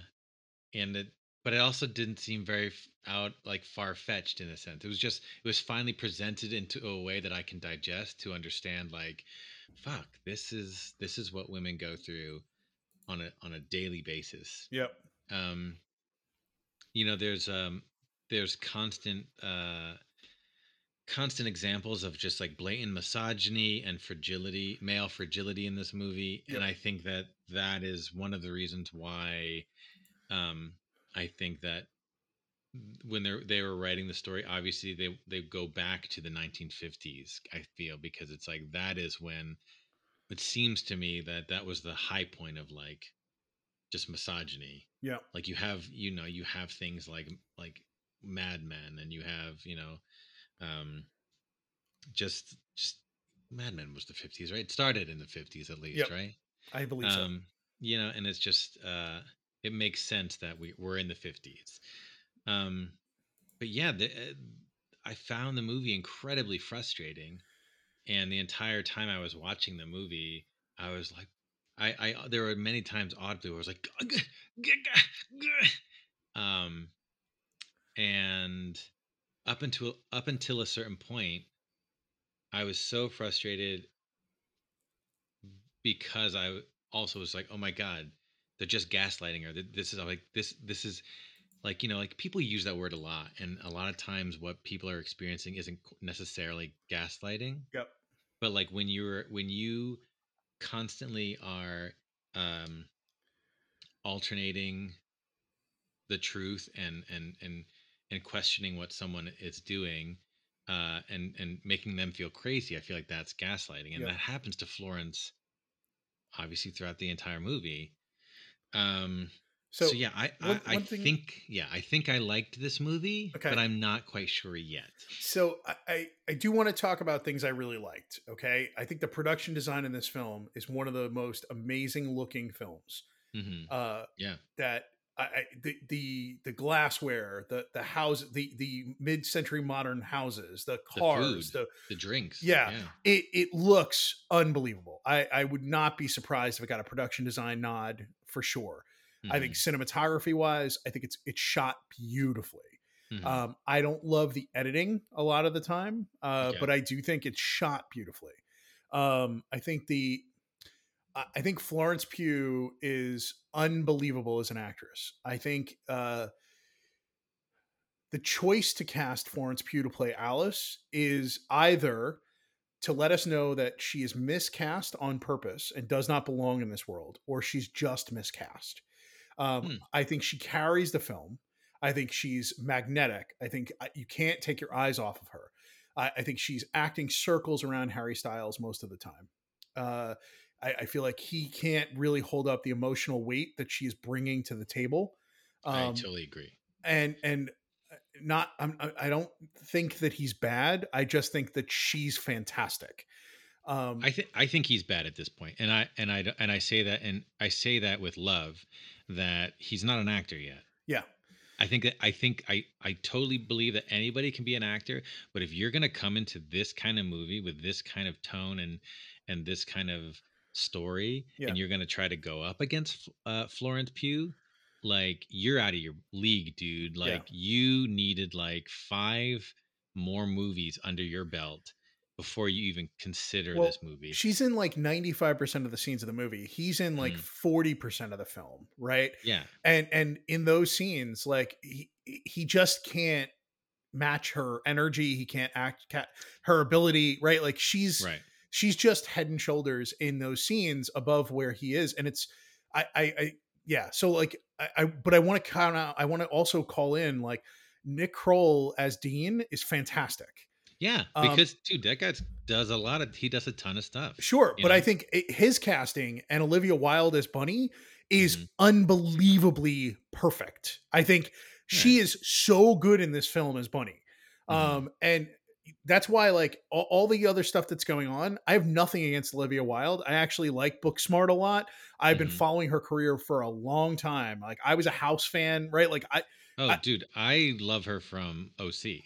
S2: and it but it also didn't seem very out like far fetched in a sense. It was just it was finally presented into a way that i can digest to understand like fuck this is this is what women go through on a on a daily basis.
S1: Yep.
S2: Um you know there's um there's constant uh constant examples of just like blatant misogyny and fragility male fragility in this movie
S1: Yep.
S2: and i think that that is one of the reasons why um i think that when they they were writing the story obviously they they go back to the 1950s i feel because it's like that is when it seems to me that that was the high point of like just misogyny
S1: yeah
S2: like you have you know you have things like like mad men and you have you know um just just mad men was the 50s right? It started in the 50s at least
S1: Yep.
S2: right?
S1: I believe so.
S2: Um you know and it's just uh it makes sense that we we're in the 50s um but yeah the, uh, i found the movie incredibly frustrating and the entire time i was watching the movie i was like i i there were many times audibly where i was like um and up until up until a certain point i was so frustrated because I also was like, oh my god, they're just gaslighting her. This is like this this is like you know like people use that word a lot, and a lot of times what people are experiencing isn't necessarily gaslighting,
S1: yep
S2: but like when you're when you constantly are um alternating the truth and and and and questioning what someone is doing uh and and making them feel crazy i feel like that's gaslighting and
S1: Yeah.
S2: that happens to florence obviously throughout the entire movie um
S1: so,
S2: so, yeah i
S1: one-
S2: i, I
S1: one thing-
S2: think yeah i think i liked this movie
S1: Okay.
S2: but i'm not quite sure yet
S1: So I, I, I do want to talk about things I really liked. Okay, I think the production design in this film is one of the most amazing looking films.
S2: hmm
S1: Uh,
S2: yeah
S1: that I, the the the glassware, the the house, the the mid century modern houses, the
S2: The
S1: cars,
S2: food.
S1: the
S2: the drinks
S1: Yeah. it it looks unbelievable. I I would not be surprised if it got a production design nod for sure. I think cinematography wise, I think it's it's shot beautifully.
S2: Mhm.
S1: Um, I don't love the editing a lot of the time, uh,
S2: Okay.
S1: but I do think it's shot beautifully. Um, I think the I think Florence Pugh is unbelievable as an actress. I think uh, the choice to cast Florence Pugh to play Alice is either to let us know that she is miscast on purpose and does not belong in this world, or she's just miscast. Um,
S2: Hmm.
S1: I think she carries the film. I think she's magnetic. I think uh, you can't take your eyes off of her. I, I think she's acting circles around Harry Styles most of the time. Uh, I, I feel like he can't really hold up the emotional weight that she's bringing to the table.
S2: I
S1: Um,
S2: totally agree.
S1: and and uh, not I'm, I- I don't think that he's bad. I just think that she's fantastic. Um,
S2: I think I think he's bad at this point, and I and I and I say that and I say that with love, that he's not an actor yet.
S1: yeah,
S2: I think that I think I I totally believe that anybody can be an actor, but if you're gonna come into this kind of movie with this kind of tone and and this kind of story,
S1: Yeah.
S2: and you're gonna try to go up against uh, Florence Pugh, like you're out of your league, dude. Like you needed like five more movies under your belt before you even consider
S1: Well,
S2: this movie.
S1: she's in like 95% of the scenes of the movie. He's in like
S2: Mhm.
S1: 40% of the film, right?
S2: yeah,
S1: And and in those scenes, like he he just can't match her energy. He can't act her ability, right? Like she's
S2: right.
S1: She's just head and shoulders in those scenes above where he is and it's i i, I yeah so like I, I but i want to count out i want to also call in like nick kroll as dean is fantastic
S2: Yeah,
S1: Um,
S2: because dude, that guy does a lot of. He does a ton of stuff.
S1: sure but i think it, his casting and olivia wilde as bunny is
S2: Mhm.
S1: unbelievably perfect i think she is so good in this film as bunny
S2: Mhm.
S1: um and that's why like all, all the other stuff that's going on i have nothing against olivia wilde i actually like booksmart a lot i've been
S2: Mhm.
S1: following her career for a long time like i was a house fan right like i
S2: Oh,
S1: I-
S2: dude, I love her from OC.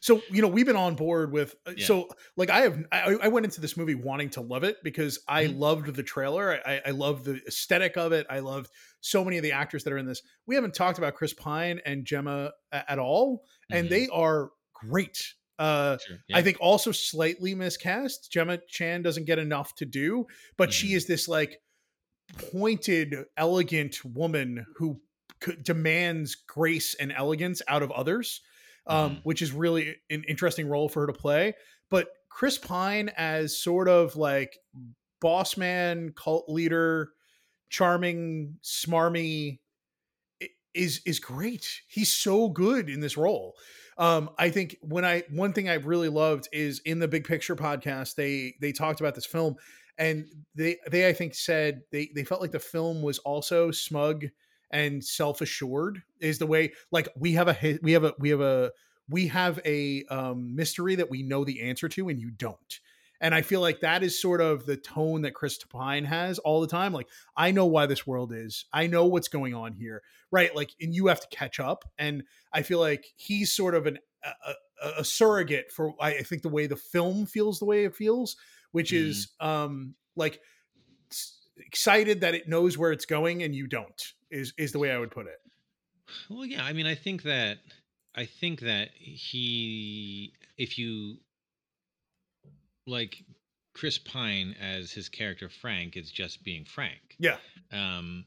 S1: so you know we've been on board with uh,
S2: Yeah.
S1: so like i have I, I went into this movie wanting to love it because i
S2: Mhm.
S1: loved the trailer i i loved the aesthetic of it i loved so many of the actors that are in this we haven't talked about chris pine and gemma at all and
S2: Mhm.
S1: they are great uh
S2: Sure,
S1: I think also slightly miscast. Gemma Chan doesn't get enough to do, but she
S2: Mhm.
S1: is this like pointed, elegant woman who c- demands grace and elegance out of others, um,
S2: Mhm.
S1: which is really an interesting role for her to play. But Chris Pine as sort of like boss man, cult leader, charming, smarmy is is great. He's so good in this role. Um, I think when I one thing I've really loved is in the Big Picture podcast they they talked about this film and they they I think said they they felt like the film was also smug and self assured is the way like we have a we have a we have a we have a um, mystery that we know the answer to and you don't. And I feel like that is sort of the tone that Chris Pine has all the time. Like, I know why this world is. I know what's going on here right like and you have to catch up and i feel like he's sort of an a, a, a surrogate for I, I think the way the film feels the way it feels which is um like excited that it knows where it's going and you don't is is the way i would put it
S2: Well, yeah. I mean, I think that I think that he, if you like Chris Pine as his character Frank, is just being Frank.
S1: yeah.
S2: Um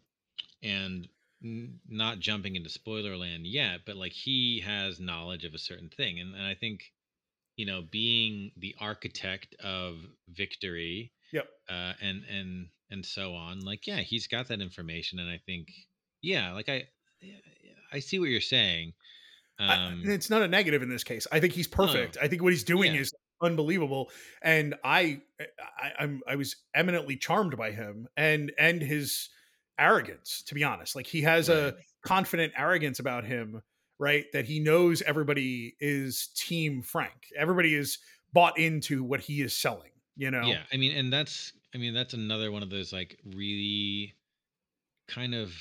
S2: and n- not jumping into spoiler land yet but like he has knowledge of a certain thing. And, and i think you know being the architect of victory
S1: Yep.
S2: uh and and and so on like yeah he's got that information. And i think yeah like i i see what you're saying.
S1: I-
S2: um
S1: it's not a negative in this case. I think he's perfect. I think what he's doing
S2: Yeah.
S1: is unbelievable and I, eh, I i'm i was eminently charmed by him and and his arrogance to be honest like he has a confident arrogance about him right that he knows everybody is team frank everybody is bought into what he is selling you know
S2: Yeah, I mean, and that's I mean that's another one of those like really kind of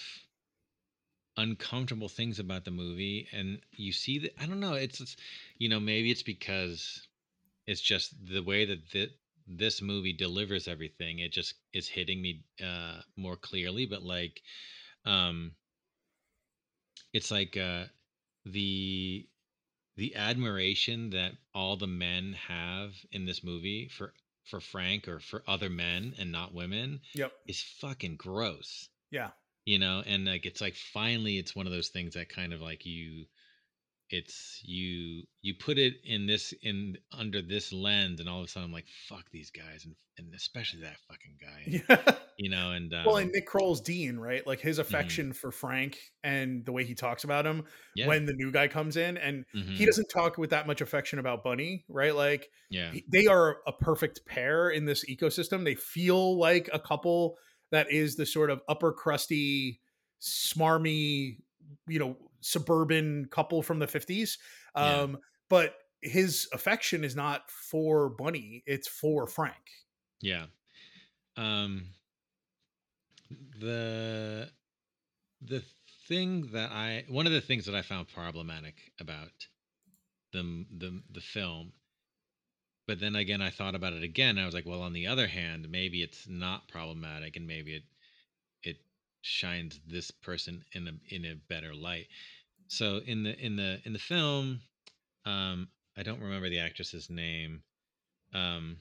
S2: uncomfortable things about the movie, and you see that I don't know. It's, it's you know maybe it's because it's just the way that thi- this movie delivers everything. It just is hitting me uh, more clearly. But like, um it's like uh the the admiration that all the men have in this movie for for Frank or for other men and not women
S1: Yep.
S2: is fucking gross.
S1: Yeah.
S2: You know, and like it's like finally it's one of those things that kind of like you it's you you put it in this in under this lens and all of a sudden I'm like fuck these guys and and especially that fucking guy.
S1: Yeah.
S2: you know, and um,
S1: well, and Nick Kroll's Dean, right? Like his
S2: mhm.
S1: affection for Frank and the way he talks about him
S2: yeah.
S1: when the new guy comes in, and
S2: mhm,
S1: he doesn't talk with that much affection about Bunny, right? Like
S2: yeah.
S1: they are a perfect pair in this ecosystem. They feel like a couple that is the sort of upper crusty, smarmy, you know, suburban couple from the 50s.
S2: Yeah.
S1: Um, but his affection is not for Bunny, it's for Frank.
S2: Yeah. Um the the thing that I one of the things that I found problematic about the the the film but then again I thought about it again I was like well on the other hand maybe it's not problematic and maybe it shines this person in a in a better light. So in the in the in the film um I don't remember the actress's name um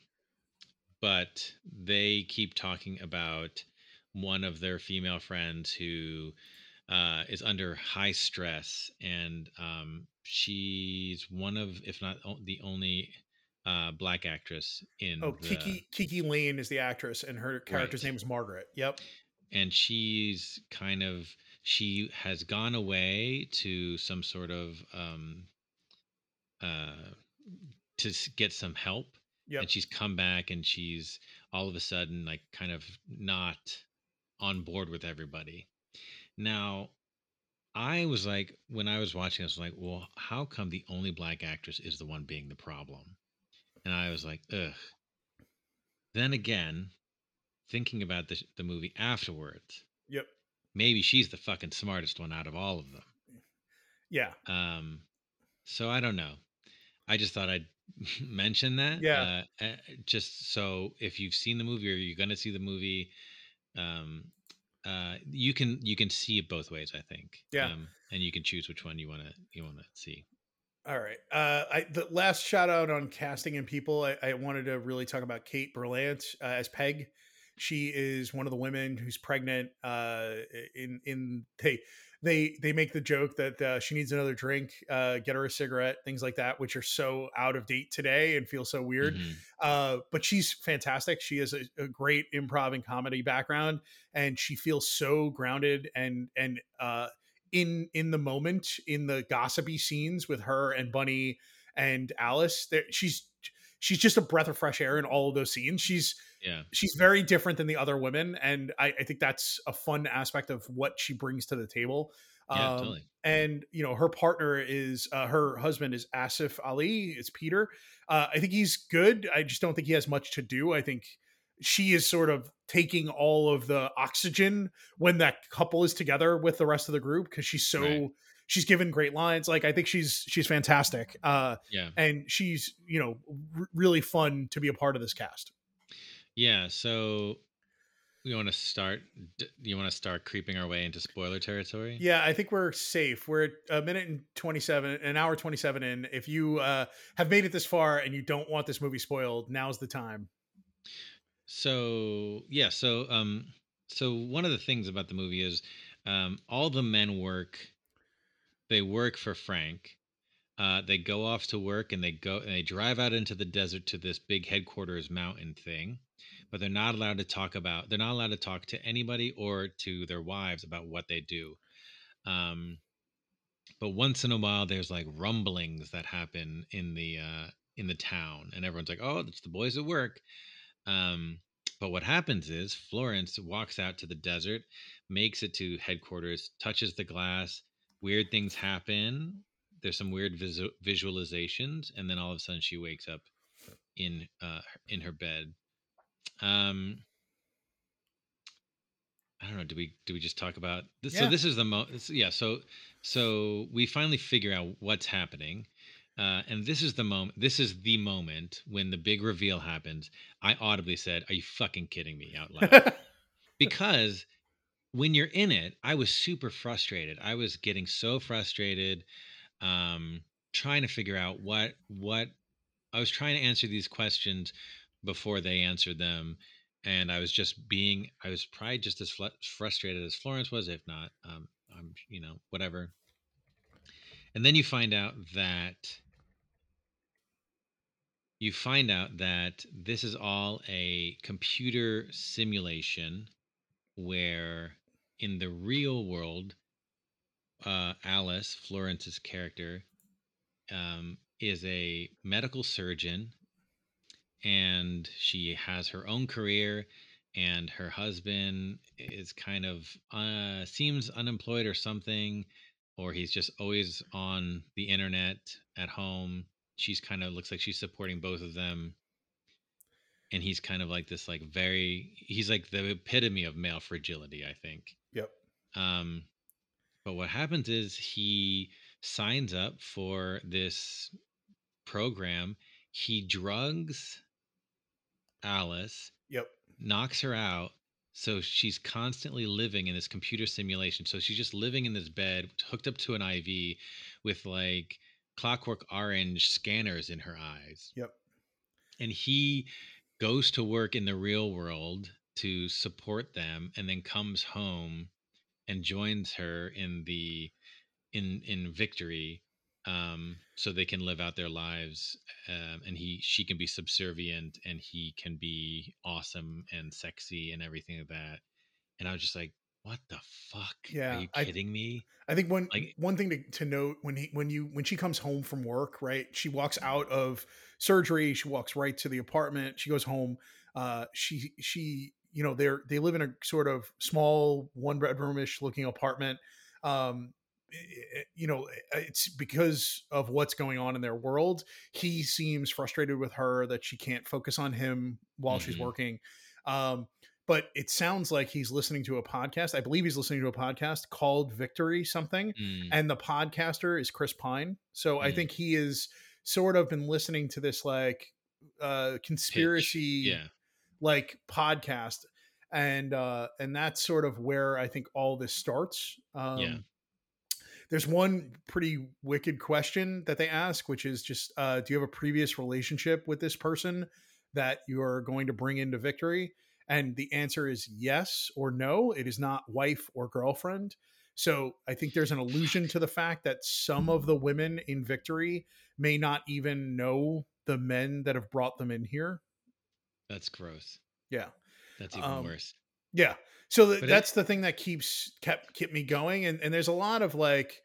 S2: but they keep talking about one of their female friends who uh, is under high stress, and um, she's one of, if not the only, uh, black actress in
S1: Oh,
S2: the,
S1: Kiki KiKi Layne is the actress, and her character's
S2: Right.
S1: name is Margaret. Yep.
S2: And she's kind of she has gone away to some sort of um, uh, to get some help
S1: Yep.
S2: and she's come back and she's all of a sudden like kind of not on board with everybody. Now i was like when i was watching this like well how come the only black actress is the one being the problem? And i was like ugh. Then again thinking about the, the movie afterwards
S1: Yep.
S2: maybe she's the fucking smartest one out of all of them
S1: Yeah.
S2: um, so I don't know. I just thought I'd mention that.
S1: Yeah.
S2: Uh, just so if you've seen the movie or you're going to see the movie, um, uh, you can you can see it both ways. I think.
S1: Yeah.
S2: Um, and you can choose which one you want to you want to see.
S1: All right. Uh, I the last shout out on casting and people. I, I wanted to really talk about Kate Berlant uh, as Peg. She is one of the women who's pregnant. Uh, in in they they they make the joke that uh, she needs another drink. Uh, get her a cigarette, things like that, which are so out of date today and feel so weird.
S2: Mhm.
S1: Uh, but she's fantastic. She has a, a great improv and comedy background, and she feels so grounded and and uh, in in the moment in the gossipy scenes with her and Bunny and Alice. She's she's just a breath of fresh air in all of those scenes. She's
S2: Yeah.
S1: she's very different than the other women, and I, I think that's a fun aspect of what she brings to the table.
S2: Yeah.
S1: Um,
S2: totally.
S1: and you know her partner is uh, her husband is Asif Ali. It's Peter. Uh, I think he's good. I just don't think he has much to do. I think she is sort of taking all of the oxygen when that couple is together with the rest of the group because she's so
S2: Right.
S1: she's given great lines. Like I think she's she's fantastic. Uh,
S2: Yeah.
S1: and she's you know r- really fun to be a part of this cast.
S2: Yeah. So we want to start. You want to start creeping our way into spoiler territory?
S1: Yeah, I think we're safe. We're at a minute and 27, an hour 27 in. If you uh, have made it this far and you don't want this movie spoiled, now's the time.
S2: So yeah, so um, so one of the things about the movie is um, all the men work. They work for Frank. Uh, they go off to work and they go and they drive out into the desert to this big headquarters mountain thing, but they're not allowed to talk about. They're not allowed to talk to anybody or to their wives about what they do. Um, but once in a while, there's like rumblings that happen in the uh, in the town, and everyone's like, "Oh, it's the boys at work." Um, but what happens is Florence walks out to the desert, makes it to headquarters, touches the glass. Weird things happen. There's some weird visu- visualizations, and then all of a sudden she wakes up in uh, in her bed. Um, I don't know. Do we do we just talk about this?
S1: Yeah.
S2: So this is the mo. Yeah. So so we finally figure out what's happening. Uh, and this is the moment. This is the moment when the big reveal happens. I audibly said, "Are you fucking kidding me?" out loud, because when you're in it, I was super frustrated. I was getting so frustrated, um, trying to figure out what what I was trying to answer these questions before they answered them, and I was just being I was probably just as fl- frustrated as Florence was, if not, um, I'm you know whatever. And then you find out that you find out that this is all a computer simulation where in the real world uh, alice florence's character um, is a medical surgeon and she has her own career and her husband is kind of uh, seems unemployed or something or he's just always on the internet at home. She's kind of looks like she's supporting both of them. And he's kind of like this like very he's like the epitome of male fragility i think.
S1: Yep.
S2: um but what happens is he signs up for this program. He drugs alice
S1: Yep.
S2: knocks her out so she's constantly living in this computer simulation so she's just living in this bed hooked up to an iv with like clockwork orange scanners in her eyes
S1: Yep.
S2: and he goes to work in the real world to support them and then comes home and joins her in the in in victory um so they can live out their lives um and he she can be subservient and he can be awesome and sexy and everything like that and i was just like what the fuck
S1: Yeah,
S2: are you
S1: I-
S2: kidding me
S1: I think one
S2: Like-
S1: one thing to, to note when he when you when she comes home from work, right? She walks out of surgery, she walks right to the apartment, she goes home. Uh she she you know, they're they live in a sort of small one bedroomish looking apartment. Um i- i- you know, it's because of what's going on in their world. He seems frustrated with her that she can't focus on him while she's
S2: Mhm.
S1: working. Um but it sounds like he's listening to a podcast. I believe he's listening to a podcast called Victory something,
S2: Mm,
S1: and the podcaster is Chris Pine. So I
S2: Mm.
S1: think he is sort of been listening to this like uh
S2: pitch.
S1: conspiracy
S2: yeah
S1: like podcast and uh and that's sort of where I think all this starts. Um
S2: Yeah.
S1: There's one pretty wicked question that they ask, which is just uh do you have a previous relationship with this person that you're going to bring into victory? And the answer is yes or no. It is not wife or girlfriend. So I think there's an allusion to the fact that some of the women in victory may not even know the men that have brought them in here.
S2: that's gross
S1: Yeah.
S2: that's even
S1: Um,
S2: worse
S1: Yeah. So th-
S2: But it-
S1: that's the thing that keeps kept kept me going, and and there's a lot of like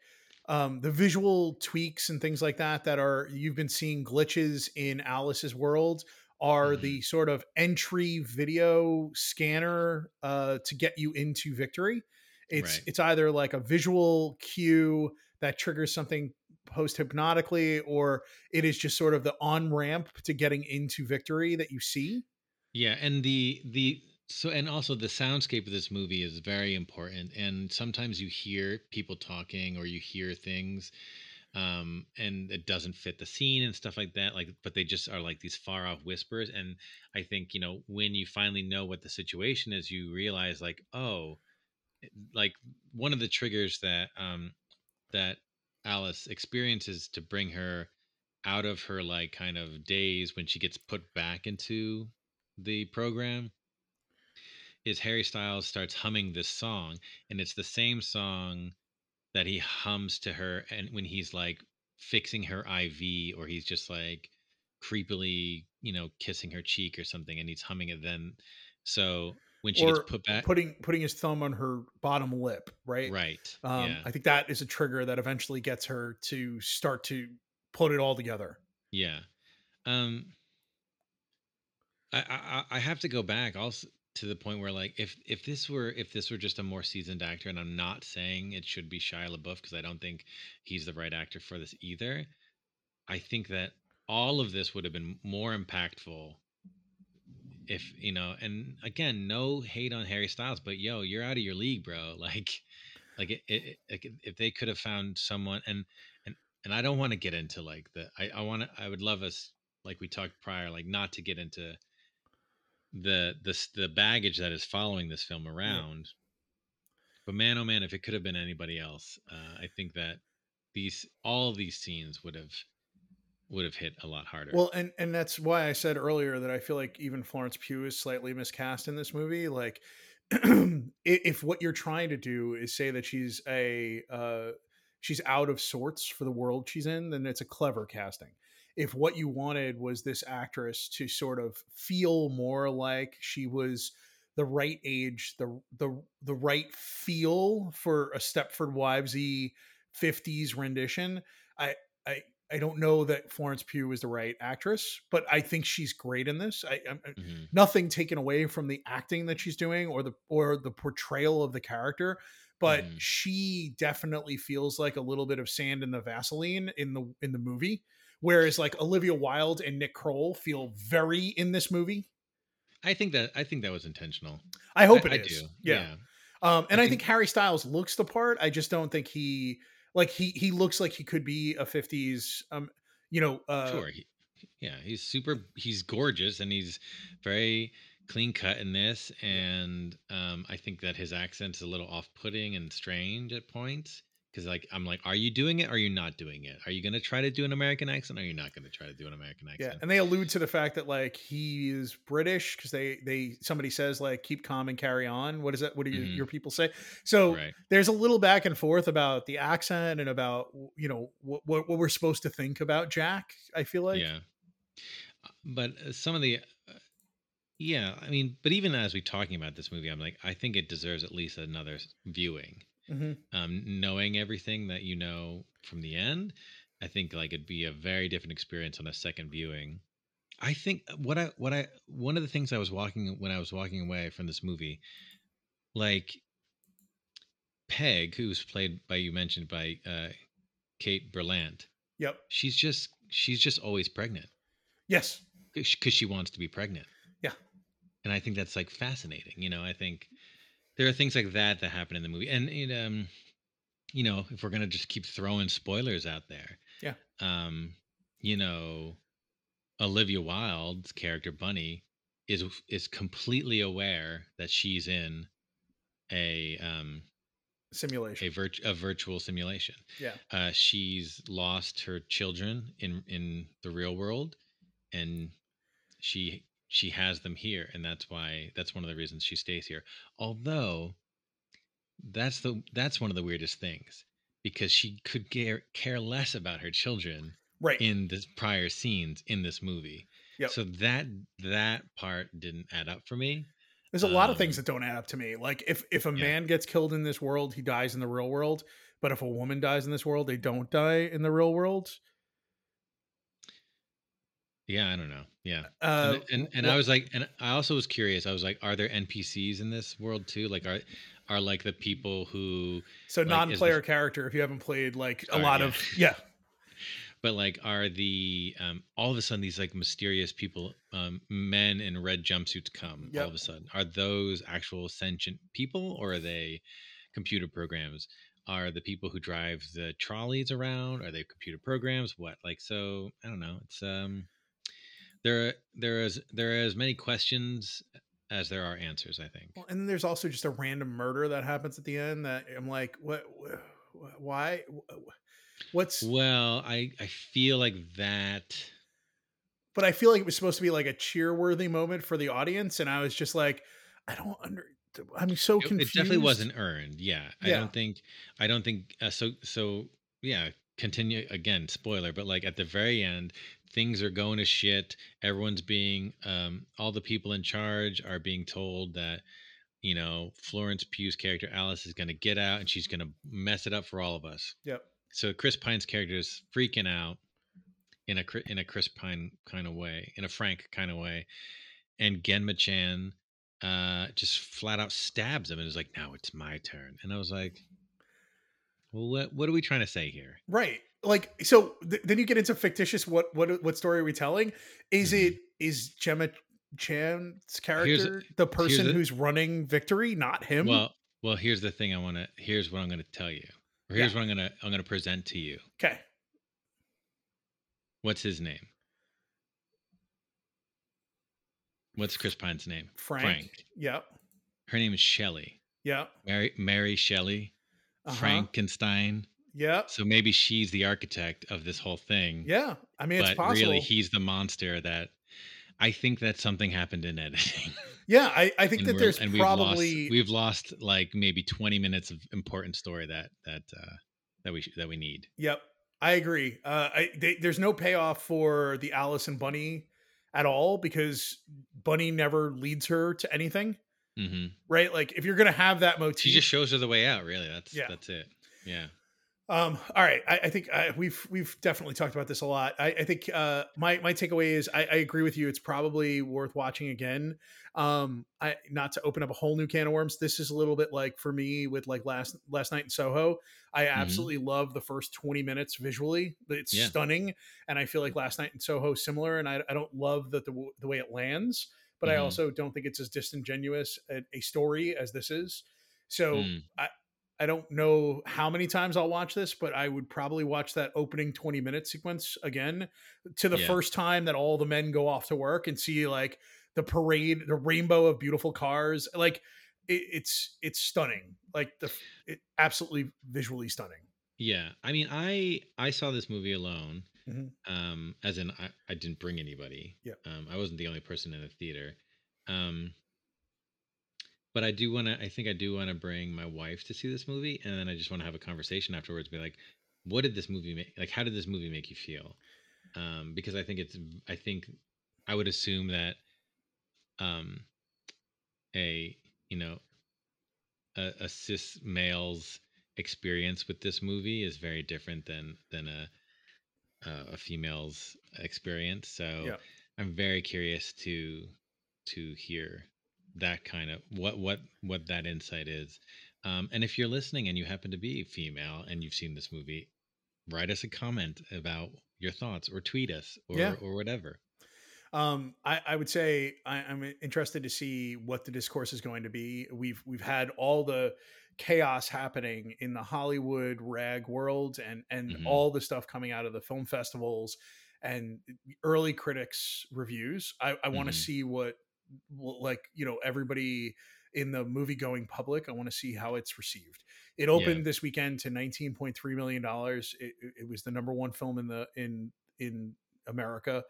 S1: um, the visual tweaks and things like that that are you've been seeing glitches in Alice's world are
S2: Mhm.
S1: the sort of entry video scanner uh, to get you into victory. It's
S2: Right.
S1: it's either like a visual cue that triggers something post hypnotically, or it is just sort of the on ramp to getting into victory that you see.
S2: Yeah, and the the so and also the soundscape of this movie is very important. And sometimes you hear people talking or you hear things, um, and it doesn't fit the scene and stuff like that. Like, but they just are like these far off whispers. And I think you know when you finally know what the situation is, you realize like, oh, like one of the triggers that um that Alice experiences to bring her out of her like kind of days when she gets put back into the program is Harry Styles starts humming this song and it's the same song that he hums to her and when he's like fixing her IV or he's just like creepily, you know, kissing her cheek or something and he's humming it then so when she
S1: or
S2: gets put back
S1: putting putting his thumb on her bottom lip, right?
S2: right
S1: Um,
S2: yeah
S1: I think that is a trigger that eventually gets her to start to put it all together.
S2: Yeah. Um I I I I have to go back also to the point where like if if this were if this were just a more seasoned actor and I'm not saying it should be Shia LaBeouf because I don't think he's the right actor for this either. I think that all of this would have been more impactful if you know and again no hate on Harry Styles but yo you're out of your league bro like like it, it, if they could have found someone and and and I don't want to get into like the I I want to I would love us like we talked prior like not to get into the the the baggage that is following this film around But man, oh man, if it could have been anybody else, uh, I think that these all these scenes would have would have hit a lot harder.
S1: Well, and and that's why I said earlier that I feel like even Florence Pugh is slightly miscast in this movie. Like, if what you're trying to do is say that she's a uh, she's out of sorts for the world she's in, then it's a clever casting. If what you wanted was this actress to sort of feel more like she was the right age, the the the right feel for a Stepford Wivesy 50s rendition, I I I don't know that Florence Pugh is the right actress, but I think she's great in this. I, mm-hmm. nothing taken away from the acting that she's doing or the or the portrayal of the character, but mm-hmm. she definitely feels like a little bit of sand in the Vaseline in the in the movie. Whereas like Olivia Wilde and Nick Kroll feel very in this movie.
S2: I think that I think that was intentional.
S1: I hope I, it I is. Do. Yeah. yeah. Um, and I think, I think Harry Styles looks the part. I just don't think he like he he looks like he could be a 50s um you know uh
S2: sure he, yeah he's super he's gorgeous and he's very clean cut in this and um i think that his accent's a little off-putting and strange at points because like i'm like are you doing it or are you not doing it? Are you going to try to do an american accent or are you not going to try to do an american accent?
S1: yeah and they allude to the fact that like he is british because they they somebody says like keep calm and carry on. What is that what do you, mm-hmm. your people say? So right. there's a little back and forth about the accent and about you know what, what, what we're supposed to think about jack i feel like.
S2: Yeah. Uh, but uh, some of the uh, yeah i mean but even as we're talking about this movie i'm like i think it deserves at least another viewing mm-hmm. um, knowing everything that you know from the end, I think like it'd be a very different experience on a second viewing. I think uh, what I what I one of the things I was walking when I was walking away from this movie, like Peg, who's played by you mentioned by uh, Kate Berlant.
S1: Yep.
S2: She's just she's just always pregnant.
S1: Yes.
S2: Because she wants to be pregnant.
S1: Yeah.
S2: And I think that's like fascinating. You know, I think there are things like that that happen in the movie, and it, um, you know, if we're gonna just keep throwing spoilers out there,
S1: yeah,
S2: um, you know, Olivia Wilde's character Bunny is is completely aware that she's in a um
S1: simulation.
S2: a, virt- a virtual simulation.
S1: Yeah.
S2: Uh, she's lost her children in in the real world and she she has them here and that's why that's one of the reasons she stays here although that's the that's one of the weirdest things because she could care, care less about her children
S1: right
S2: in the prior scenes in this movie yep. so that that part didn't add up for me
S1: there's a lot of things um, that don't add up to me like if if a yeah. man gets killed in this world he dies in the real world but if a woman dies in this world they don't die in the real world
S2: yeah, I don't know. Yeah. Uh, and and, and I was like, and I also was curious. I was like, are there NPCs in this world too? Like, are are like the people who
S1: so like, non-player character if you haven't played like a lot yeah. of yeah.
S2: But like, are the um, all of a sudden these like mysterious people, um, men in red jumpsuits come yep. all of a sudden? Are those actual sentient people or are they computer programs? Are the people who drive the trolleys around? Are they computer programs? What like so? I don't know. It's um there there is there are as many questions as there are answers i think.
S1: Well, and then there's also just a random murder that happens at the end that i'm like what why what's
S2: well i i feel like that
S1: but i feel like it was supposed to be like a cheerworthy moment for the audience and i was just like i don't under i'm so confused
S2: it definitely wasn't earned yeah, yeah. i don't think i don't think uh, so so yeah continue again spoiler but like at the very end things are going to shit. Everyone's being, um, all the people in charge are being told that, you know, Florence Pugh's character Alice is going to get out and she's going to mess it up for all of us.
S1: Yep.
S2: So Chris Pine's character is freaking out in a in a Chris Pine kind of way, in a frank kind of way, and Gemma Chan uh, just flat out stabs him and is like, "Now it's my turn." And I was like, "Well, what what are we trying to say here?"
S1: Right like so th- then you get into fictitious what what what story are we telling is mm-hmm. it is Gemma Chan's character a, the person a, who's running victory not him
S2: well well here's the thing i want to here's what i'm going to tell you or here's yeah. what i'm going to i'm going to present to you
S1: okay
S2: what's his name what's chris pine's name
S1: frank, frank. yep
S2: her name is shelly
S1: Yep.
S2: Mary Mary Shelley,
S1: Uh-huh.
S2: Frankenstein.
S1: Yeah.
S2: So maybe she's the architect of this whole thing.
S1: Yeah. I mean, it's
S2: but
S1: possible.
S2: really he's the monster that I think that something happened in editing.
S1: yeah, I, I think
S2: and
S1: that there's
S2: and
S1: probably
S2: we've lost, we've lost like maybe 20 minutes of important story that that uh that we sh- that we need.
S1: Yep, I agree. Uh, I they, there's no payoff for the Alice and Bunny at all because Bunny never leads her to anything,
S2: hmm
S1: right? Like if you're gonna have that motif,
S2: She just shows her the way out. Really, that's
S1: Yeah.
S2: that's it. Yeah.
S1: Um, all right, I, I think uh, we've we've definitely talked about this a lot. I, I think uh, my my takeaway is I, I agree with you. It's probably worth watching again. Um, I not to open up a whole new can of worms. This is a little bit like for me with like last last night in Soho. I absolutely love the first twenty minutes visually. It's
S2: Yeah.
S1: stunning, and I feel like last night in Soho similar. And I, I don't love that the the way it lands, but I
S2: Mhm.
S1: also don't think it's as disingenuous a, a story as this is. So
S2: Mm.
S1: I don't know how many times I'll watch this, but I would probably watch that opening 20 minute sequence again to the
S2: Yeah.
S1: first time that all the men go off to work and see like the parade, the rainbow of beautiful cars. Like it, it's it's stunning. Like the it, absolutely visually stunning.
S2: Yeah. I mean, I I saw this movie alone.
S1: Mhm.
S2: Um, as in I, I didn't bring anybody.
S1: Yep.
S2: Um, I wasn't the only person in the theater. Um but I do want to I think I do want to bring my wife to see this movie and then I just want to have a conversation afterwards be like what did this movie make like how did this movie make you feel? Um because I think it's I think I would assume that um a you know a, a cis male's experience with this movie is very different than than a uh, a female's experience. So
S1: Yeah.
S2: I'm very curious to to hear that kind of what what what that insight is. Um, and if you're listening and you happen to be female and you've seen this movie, write us a comment about your thoughts or tweet us or
S1: Yeah.
S2: or whatever.
S1: Um, I, I would say I, I'm interested to see what the discourse is going to be. We've we've had all the chaos happening in the Hollywood rag world, and and
S2: Mhm.
S1: all the stuff coming out of the film festivals and early critics reviews. I, I want to
S2: Mhm.
S1: see what like you know everybody in the movie going public. I want to see how it's received. It opened this weekend to 19.3 million dollars. It, it- was the number one film in the in in America.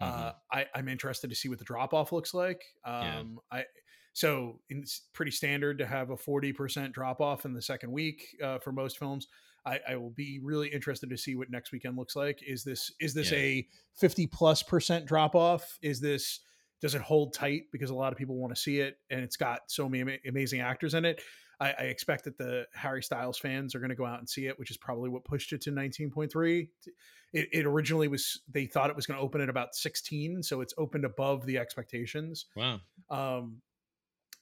S1: Uh, I, I'm interested to see what the drop off looks like.
S2: Yeah.
S1: Um, I so it's pretty standard to have a 40% drop off in the second week uh, for most films. I, I will be really interested to see what next weekend looks like. Is this is this
S2: Yeah.
S1: a 50 plus percent drop off? Is this does it hold tight because a lot of people want to see it and it's got so many ama- amazing actors in it? I, I expect that the Harry Styles fans are going to go out and see it, which is probably what pushed it to 19.3 it, it originally was they thought it was going to open at about 16 so it's opened above the expectations
S2: Wow.
S1: um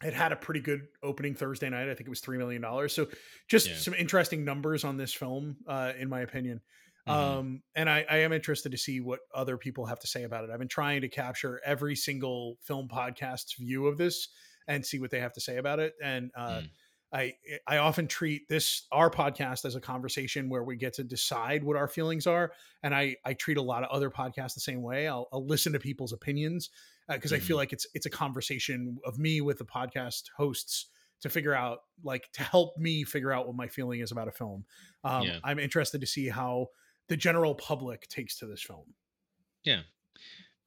S1: it had a pretty good opening thursday night i think it was $3 million so just
S2: Yeah.
S1: some interesting numbers on this film uh in my opinion
S2: Mhm.
S1: um and I, I am interested to see what other people have to say about it i've been trying to capture every single film podcast's view of this and see what they have to say about it and uh
S2: Mm.
S1: I I often treat this our podcast as a conversation where we get to decide what our feelings are, and I I treat a lot of other podcasts the same way. I'll, I'll listen to people's opinions because I feel
S2: Mhm.
S1: like it's it's a conversation of me with the podcast hosts to figure out like to help me figure out what my feeling is about a film. Um,
S2: Yeah.
S1: I'm interested to see how the general public takes to this film.
S2: Yeah.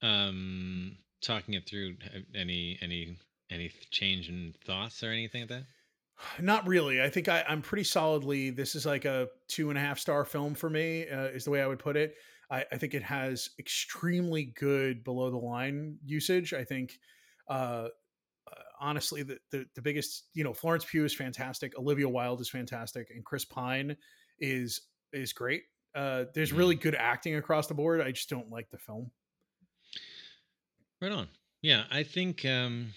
S2: Um, talking it through, any any any change in thoughts or anything like that?
S1: Not really. I think I, I'm pretty solidly. This is like a two and a half star film for me. Uh, is the way I would put it. I, I think it has extremely good below the line usage. I think, uh, uh, honestly, the, the the biggest, you know, Florence Pugh is fantastic. Olivia Wilde is fantastic, and Chris Pine is is great. Uh, there's really good acting across the board. I just don't like the film.
S2: Right on. Yeah, I think um,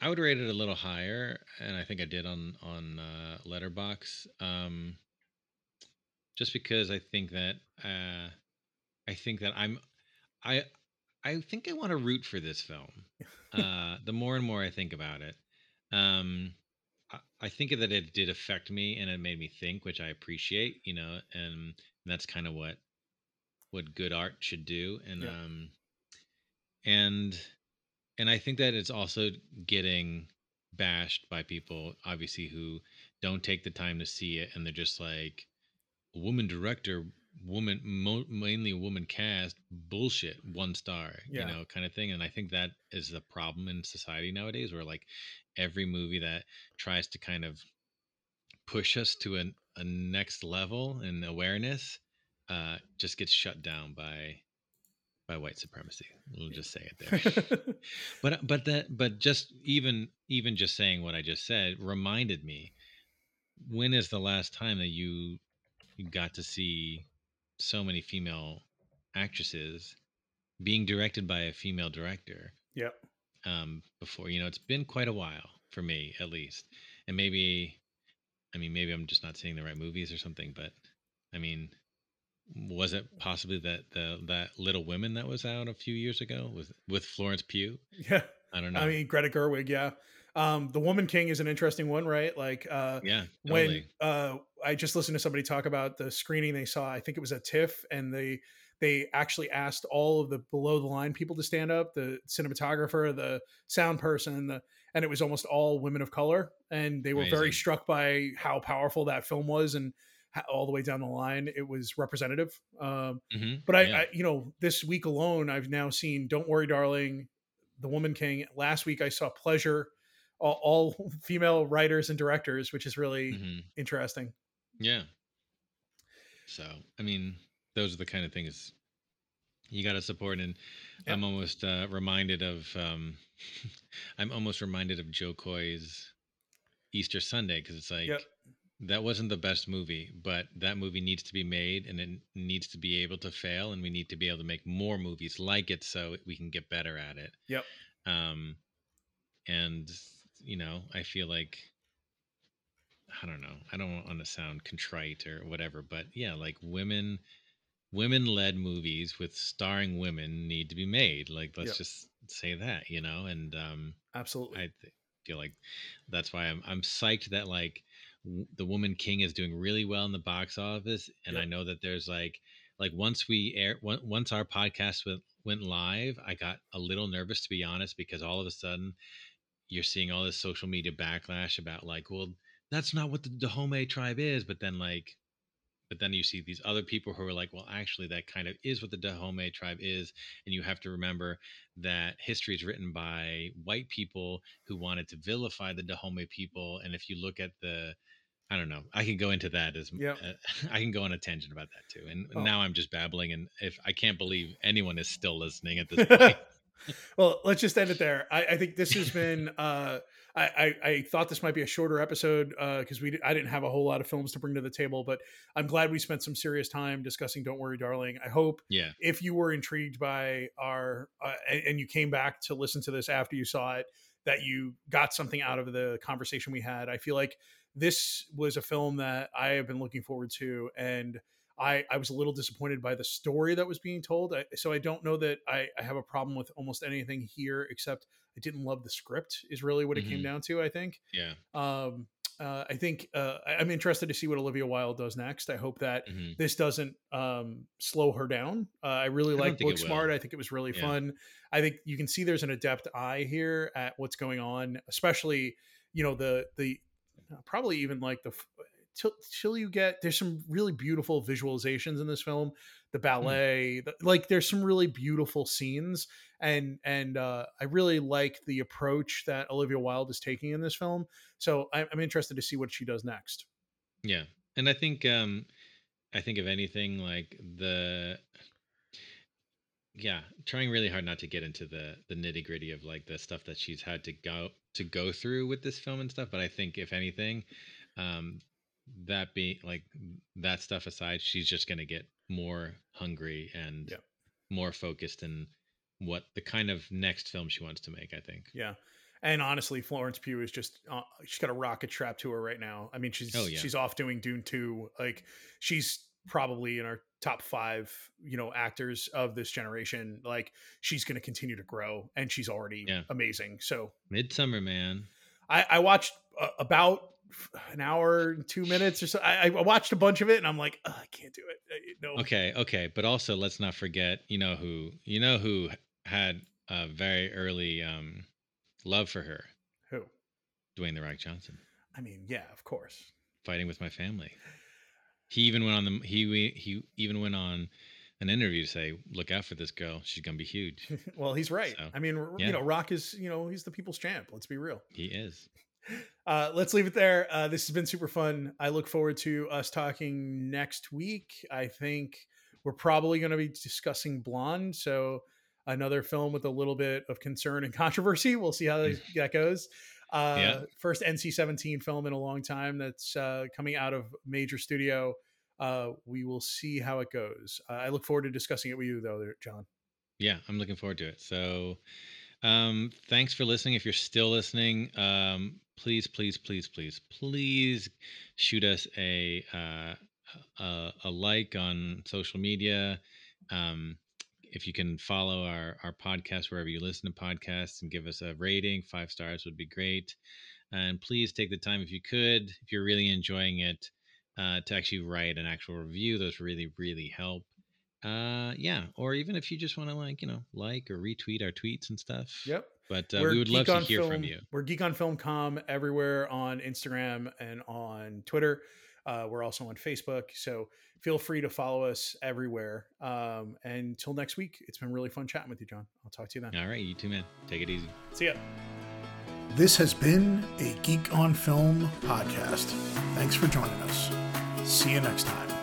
S2: I would rate it a little higher, and I think I did on on uh, Letterboxd. Um, just because I think that uh, I think that I'm I I think I want to root for this film. Uh, the more and more I think about it, um, I, I think that it did affect me and it made me think, which I appreciate. You know, and that's kind of what what good art should do. And
S1: Yeah.
S2: um, and and I think that it's also getting bashed by people obviously who don't take the time to see it and they're just like a woman director woman mo- mainly a woman cast bullshit one star
S1: Yeah.
S2: you know kind of thing and i think that is the problem in society nowadays where like every movie that tries to kind of push us to an, a next level in awareness uh just gets shut down by by white supremacy we'll just say it there but but that but just even even just saying what i just said reminded me when is the last time that you you got to see so many female actresses being directed by a female director
S1: yep.
S2: um before you know it's been quite a while for me at least and maybe i mean maybe i'm just not seeing the right movies or something but i mean was it possibly that the that little women that was out a few years ago with with florence pugh
S1: Yeah.
S2: i don't know
S1: I mean, Greta Gerwig. Yeah. Um, the Woman King is an interesting one, right? Like, uh,
S2: yeah
S1: when uh, I just listened to somebody talk about the screening they saw. I think it was at TIFF, and they they actually asked all of the below the line people to stand up, the cinematographer, the sound person, the and it was almost all women of color, and they were very struck by how powerful that film was and all the way down the line it was representative. Um,
S2: Mhm,
S1: but I,
S2: yeah.
S1: I, you know, this week alone, I've now seen "Don't Worry, Darling," "The Woman King." Last week, I saw "Pleasure," all, all female writers and directors, which is really
S2: Mhm.
S1: interesting.
S2: Yeah. So, I mean, those are the kind of things you got to support. And
S1: Yeah.
S2: I'm almost uh, reminded of, um, I'm almost reminded of Jo Koy's Easter Sunday because it's like,
S1: Yep.
S2: that wasn't the best movie, but that movie needs to be made and it needs to be able to fail. And we need to be able to make more movies like it so we can get better at it.
S1: Yep.
S2: Um, and, you know, I feel like, I don't know. I don't want to sound contrite or whatever, but yeah, like women, women led movies with starring women need to be made. Like, let's
S1: Yep.
S2: just say that, you know, and, um,
S1: Absolutely.
S2: I th- feel like that's why I'm I'm psyched that like w- the Woman King is doing really well in the box office, and I know that there's like like once we air on- once our podcast went went live, I got a little nervous to be honest because all of a sudden you're seeing all this social media backlash about like, well, that's not what the Dahomey tribe is, but then like. But then you see these other people who are like, well, actually, that kind of is what the Dahomey tribe is. And you have to remember that history is written by white people who wanted to vilify the Dahomey people. And if you look at the, I don't know, I can go into that as
S1: Yep.
S2: uh, I can go on a tangent about that too. And
S1: Oh.
S2: now I'm just babbling, and if I can't believe anyone is still listening at this point.
S1: Well, let's just end it there. I, I think this has been. Uh, I, I, I thought this might be a shorter episode because we I didn't have a whole lot of films to bring to the table, but I'm glad we spent some serious time discussing "Don't Worry, Darling." I hope
S2: yeah,
S1: if you were intrigued by our uh, and, and you came back to listen to this after you saw it, that you got something out of the conversation we had. I feel like this was a film that I have been looking forward to, and I, I was a little disappointed by the story that was being told. I, so I don't know that I, I have a problem with almost anything here, except I didn't love the script. Is really what it came
S2: Mhm.
S1: down to. I think.
S2: yeah,
S1: Um, uh, I think uh, I'm interested to see what Olivia Wilde does next. I hope that
S2: mhm,
S1: this doesn't um, slow her down. Uh, I really
S2: I
S1: like Booksmart. I think it was really
S2: Yeah.
S1: fun. I think you can see there's an adept eye here at what's going on, especially you know the the uh, probably even like the till, till you get there's some really beautiful visualizations in this film the ballet the, like there's some really beautiful scenes and and uh, i really like the approach that olivia wilde is taking in this film so I, i'm interested to see what she does next
S2: yeah. And I think, um, I think if anything, like the, yeah, trying really hard not to get into the the nitty gritty of like the stuff that she's had to go to go through with this film and stuff. But I think if anything, um, that being like that stuff aside, she's just gonna get more hungry and more focused in what the kind of next film she wants to make. I think.
S1: Yeah. And honestly, Florence Pugh is just uh, she's got a rocket strapped to her right now. I mean, she's
S2: Oh, yeah.
S1: she's off doing Dune 2. Like she's probably in our top 5, you know, actors of this generation. Like she's going to continue to grow and she's already
S2: Yeah.
S1: amazing. So,
S2: Midsommar Man.
S1: I I watched uh, about an hour and 2 minutes or so. I, I watched a bunch of it and I'm like, "Ugh, I can't do it. No.
S2: Okay, okay, but also let's not forget, you know who, you know who had a very early um love for her,
S1: Who?
S2: Dwayne the Rock Johnson.
S1: I mean, yeah, of course.
S2: Fighting with my family. He even went on the he he even went on an interview to say, "Look out for this girl. She's gonna be huge."
S1: well, he's right. So, I mean, yeah. you know, Rock is you know he's the people's champ. Let's be real.
S2: He is.
S1: Uh, let's leave it there. Uh, this has been super fun. I look forward to us talking next week. I think we're probably going to be discussing Blonde. So another film with a little bit of concern and controversy. We'll see how that goes. Uh, yeah. First NC 17 film in a long time that's uh, coming out of major studio. Uh, we will see how it goes. Uh, I look forward to discussing it with you, though, Jon.
S2: Yeah, I'm looking forward to it. So, um, thanks for listening. If you're still listening, um, please, please, please, please, please shoot us a uh, a, a like on social media. Um, if you can follow our our podcast wherever you listen to podcasts and give us a rating, five stars would be great. And please take the time, if you could, if you're really enjoying it, uh, to actually write an actual review. Those really really help. Uh, yeah, or even if you just want to like you know like or retweet our tweets and stuff.
S1: Yep.
S2: But uh, we would love to hear
S1: film,
S2: from you.
S1: We're Geek on Film Com everywhere on Instagram and on Twitter. Uh, we're also on Facebook. So feel free to follow us everywhere. Um, and until next week, it's been really fun chatting with you, Jon. I'll talk to you then.
S2: All right. You too, man. Take it easy.
S1: See ya. This has been a Geek on Film podcast. Thanks for joining us. See you next time.